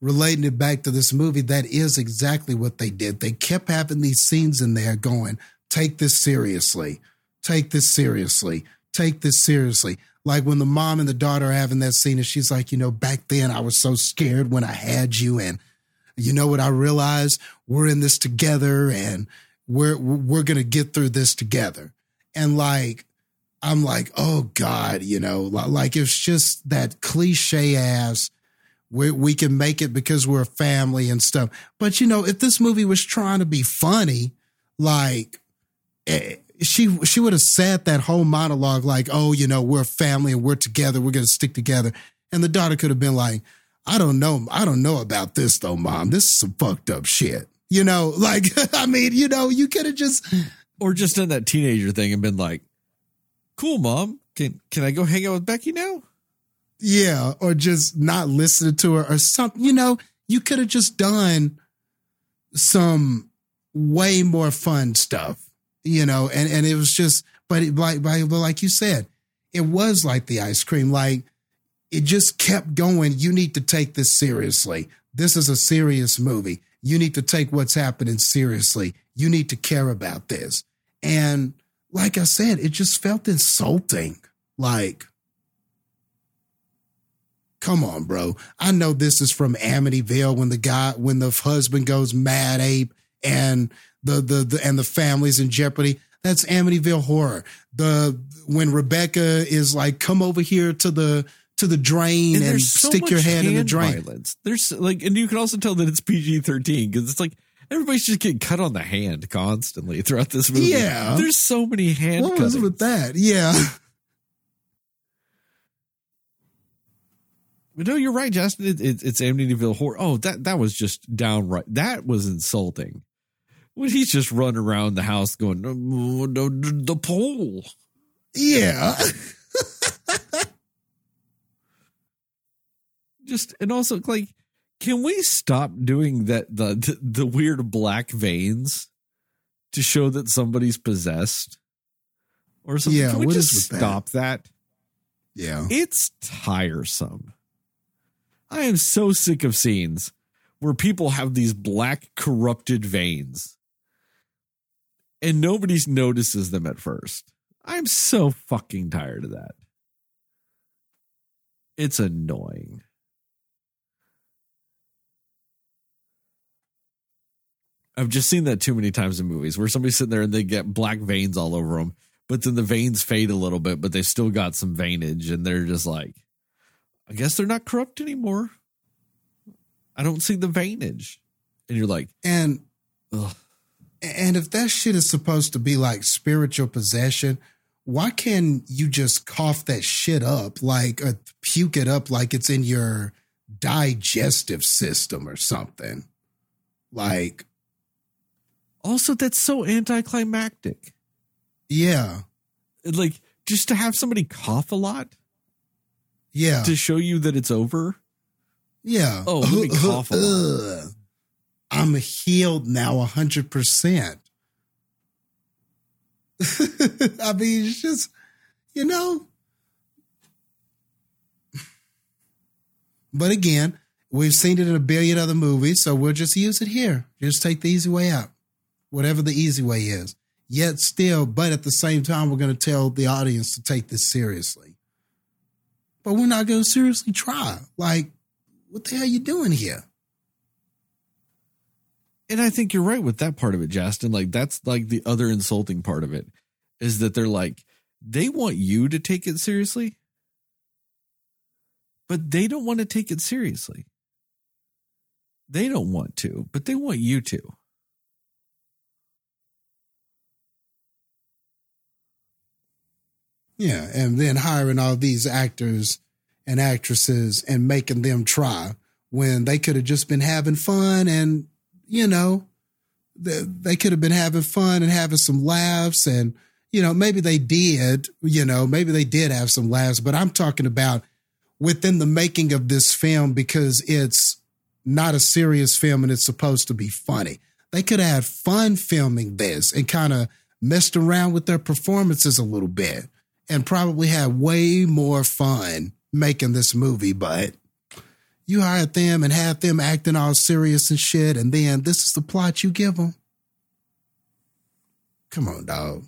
relating it back to this movie, that is exactly what they did. They kept having these scenes in there going, take this seriously, take this seriously, take this seriously. Like when the mom and the daughter are having that scene, and she's like, you know, back then I was so scared when I had you. And you know what I realized? We're in this together and we're we're gonna get through this together. And like I'm like, oh God, you know, like it's just that cliche ass. We we can make it because we're a family and stuff. But you know, if this movie was trying to be funny, like eh, she she would have said that whole monologue, like, oh, you know, we're a family and we're together, we're gonna stick together. And the daughter could have been like, I don't know, I don't know about this though, mom. This is some fucked up shit. You know, like I mean, you know, you could have just Or just done that teenager thing and been like, cool, mom. Can can I go hang out with Becky now? Yeah, or just not listening to her or something. You know, you could have just done some way more fun stuff you know, and and it was just, but it, like but like you said, it was like the ice cream, like it just kept going. You need to take this seriously. This is a serious movie. You need to take what's happening seriously. You need to care about this. And like I said, it just felt insulting. Like, come on, bro. I know this is from Amityville when the guy, when the husband goes mad ape and the, the, the, and the family's in jeopardy. That's Amityville horror. The, when Rebecca is like, come over here to the, to the drain and, there's so stick your head in the drain. Violence. There's like, and you can also tell that it's PG thirteen because it's like everybody's just getting cut on the hand constantly throughout this movie. Yeah. there's so many hand. What was with that? Yeah. But no, you're right, Jastin. It, it, it's Amityville horror. Oh, that that was just downright. That was insulting. When he's just running around the house going, "No, no, no, the pole. Yeah. Just and also like, can we stop doing that? The the, the weird black veins to show that somebody's possessed or something. Yeah, can we just that? stop that? Yeah. It's tiresome. I am so sick of scenes where people have these black corrupted veins and nobody notices them at first. I'm so fucking tired of that. It's annoying. I've just seen that too many times in movies where somebody's sitting there and they get black veins all over them, but then the veins fade a little bit, but they still got some veinage, and they're just like, I guess they're not corrupt anymore. I don't see the veinage. And you're like, And ugh. And if that shit is supposed to be like spiritual possession, why can't you just cough that shit up like or puke it up like it's in your digestive system or something? Like, also that's so anticlimactic. yeah. Like just to have somebody cough a lot Yeah. to show you that it's over. Yeah. Oh, let me cough a lot. I'm healed now a hundred percent. I mean, it's just, you know. But again, we've seen it in a billion other movies, so we'll just use it here. Just take the easy way out, whatever the easy way is. Yet still, but at the same time, we're going to tell the audience to take this seriously. But we're not going to seriously try. Like, what the hell are you doing here? And I think you're right with that part of it, Jastin. Like that's like the other insulting part of it is that they're like they want you to take it seriously, but they don't want to take it seriously. They don't want to, but they want you to. Yeah, and then hiring all these actors and actresses and making them try when they could have just been having fun and you know they, could have been having fun and having some laughs and you know maybe they did you know maybe they did have some laughs but i'm talking about within the making of this film because it's not a serious film and it's supposed to be funny. They could have had fun filming this and kind of messed around with their performances a little bit and probably had way more fun making this movie, but you hired them and had them acting all serious and shit, and then this is the plot you give them. Come on, dog.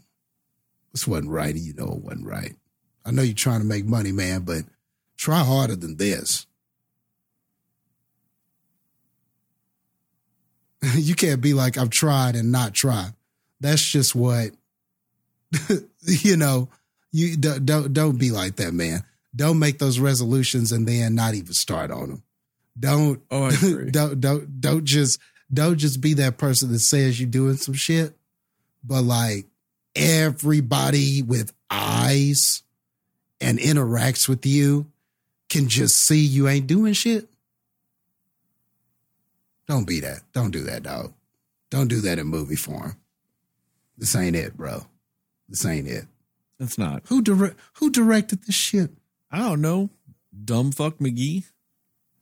This wasn't right, and you know it wasn't right. I know you're trying to make money, man, but try harder than this. you can't be like, I've tried and not try. That's just what, you know, you don't, don't don't be like that, man. Don't make those resolutions and then not even start on them. Don't Oh, don't don't don't just don't just be that person that says you're doing some shit, but like everybody with eyes and interacts with you can just see you ain't doing shit. Don't be that. Don't do that, dog. Don't do that in movie form. This ain't it, bro. This ain't it. It's not. Who direct who directed this shit? I don't know. Dumb fuck McGee.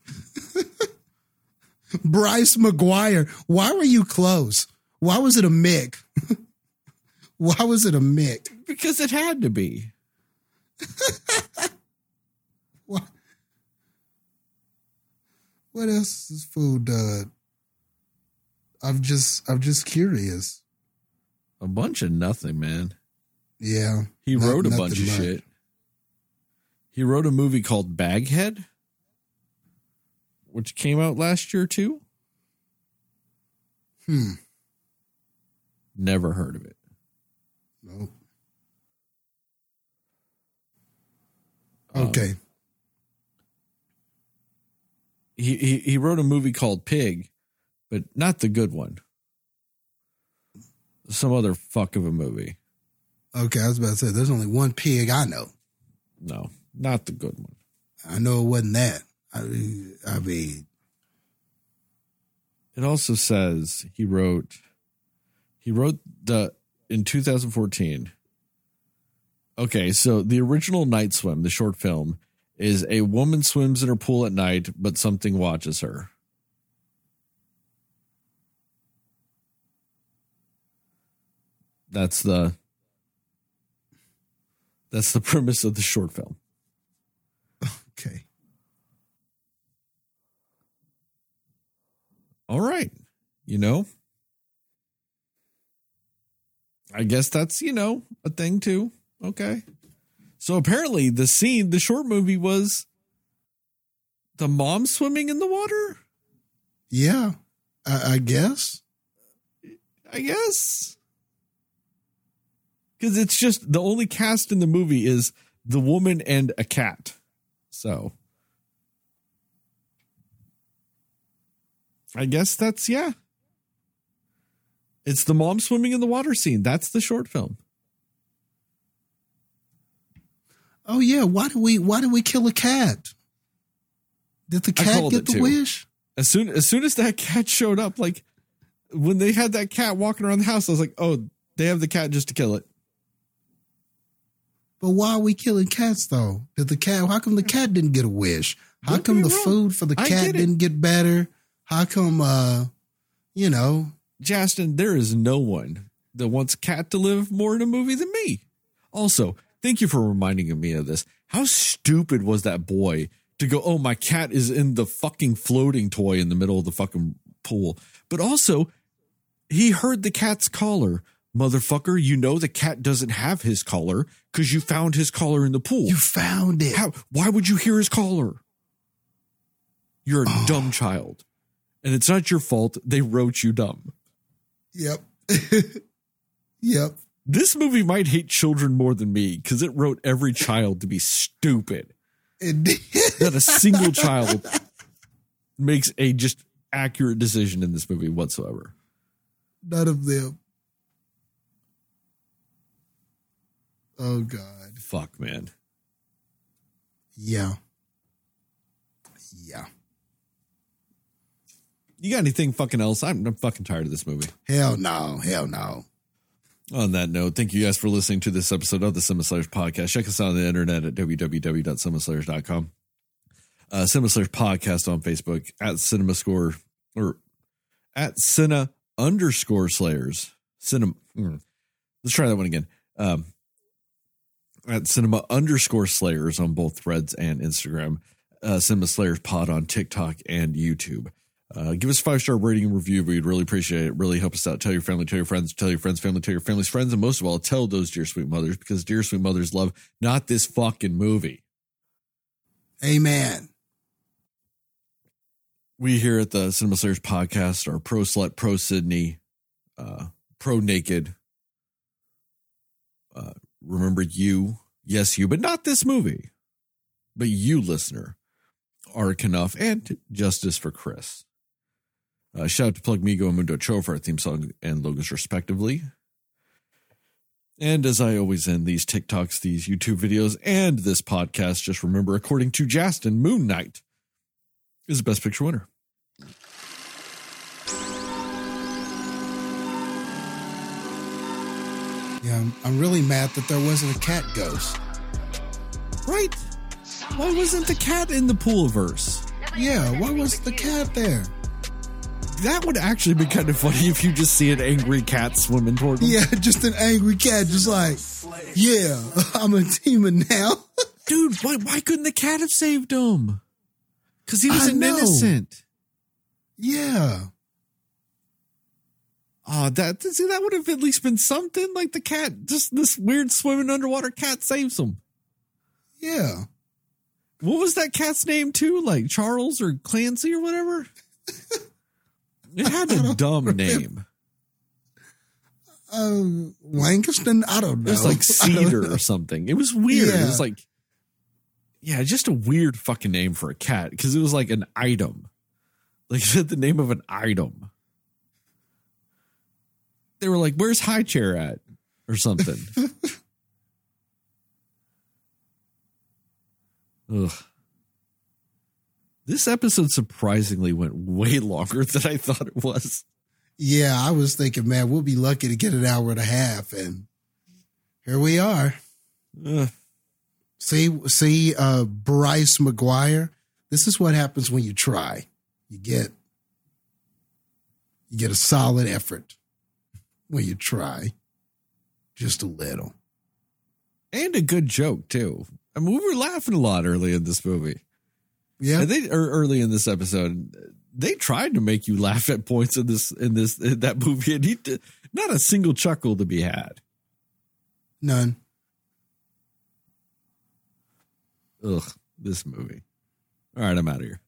Bryce McGuire. Why were you close? Why was it a Mick? Why was it a Mick? because it had to be. What? What else is food? Uh, I'm just, I'm just curious. A bunch of nothing, man. Yeah, He not- wrote a bunch of much. shit. He wrote a movie called Baghead, which came out last year too. Hmm. Never heard of it. Nope. Um, Okay. He, he he wrote a movie called Pig, but not the good one. Some other fuck of a movie. Okay. I was about to say, there's only one pig I know. No, not the good one. I know it wasn't that. I mean, I mean, It also says he wrote he wrote the in 2014. Okay, so the original Night Swim, the short film, is a woman swims in her pool at night, but something watches her. That's the that's the premise of the short film. okay. All right. You know, I guess that's, you know, a thing too. Okay. So apparently the scene, the short movie was the mom swimming in the water, Yeah. I, I guess. I guess. Because it's just the only cast in the movie is the woman and a cat. So I guess that's, yeah. It's the mom swimming in the water scene. That's the short film. Oh yeah. Why did we? Why did we kill a cat? Did the cat get the too. wish? As soon as soon as that cat showed up, like when they had that cat walking around the house, I was like, oh, they have the cat just to kill it. But why are we killing cats though? Did the cat? How come the cat didn't get a wish? How Don't come the wrong. food for the cat didn't get better? How come? uh You know, Jastin, there is no one that wants cat to live more in a movie than me. Also, thank you for reminding me of this. How stupid was that boy to go, oh, my cat is in the fucking floating toy in the middle of the fucking pool. But also, he heard the cat's collar. Motherfucker, you know the cat doesn't have his collar because you found his collar in the pool. you found it. How? Why would you hear his collar? You're a Oh. dumb child, and it's not your fault. They wrote you dumb. Yep. yep. This movie might hate children more than me because it wrote every child to be stupid. It. Not a single child makes a just accurate decision in this movie whatsoever. None of them. Oh God. Fuck, man. Yeah. Yeah. You got anything fucking else? I'm, I'm fucking tired of this movie. Hell no. Hell no. On that note, thank you guys for listening to this episode of the Cinema Slayers podcast. Check us out on the internet at www.cinemaslayers.com. Uh, Cinema Slayers podcast on Facebook at Cinema Score or at Cine underscore Slayers. Cinema. mm. Let's try that one again. Um, at Cinema underscore Slayers on both threads and Instagram. Uh, Cinema Slayers pod on TikTok and YouTube. Uh, give us a five star rating and review. We'd really appreciate it. Really help us out. Tell your family, tell your friends, tell your friends, family, tell your family's friends, and most of all, tell those dear sweet mothers because dear sweet mothers love not this fucking movie. Amen. We here at the Cinema Slayers podcast are pro slut, pro Sydney, uh, pro naked. Uh, remember you, yes, you, but not this movie. But you, listener, are enough and justice for Chris. Uh, shout out to Plug Migo and Mundo Cho for our theme song and logos, respectively. And as I always end these TikToks, these YouTube videos, and this podcast, just remember, according to Jastin, Moon Knight is the best picture winner. Yeah, I'm, I'm really mad that there wasn't a cat ghost. Right? Why wasn't the cat in the pool verse? Yeah, why was the cat there? That would actually be kind of funny if you just see an angry cat swimming toward them. Yeah, just an angry cat, just like, yeah, I'm a demon now. Dude, why, why couldn't the cat have saved him? Because he was an innocent. yeah. Oh, that see, that would have at least been something. Like the cat, just this weird swimming underwater cat saves him. Yeah. What was that cat's name too? Like Charles or Clancy or whatever? It had a dumb name. Um, Langston, I don't know. It was like Cedar or something. It was weird. It was like, yeah, just a weird fucking name for a cat because it was like an item. Like the name of an item. They were like, "Where's High Chair at?" or something. Ugh. This episode surprisingly went way longer than I thought it was. Yeah, I was thinking, man, we'll be lucky to get an hour and a half, and here we are. Ugh. See, see, uh, Bryce McGuire. This is what happens when you try. You get, you get a solid effort when you try, just a little. and a good joke too. I mean, we were laughing a lot early in this movie. Yeah, And they or early in this episode, they tried to make you laugh at points in this in this in that movie, and he did, not a single chuckle to be had. none. Ugh, this movie. All right, I'm out of here.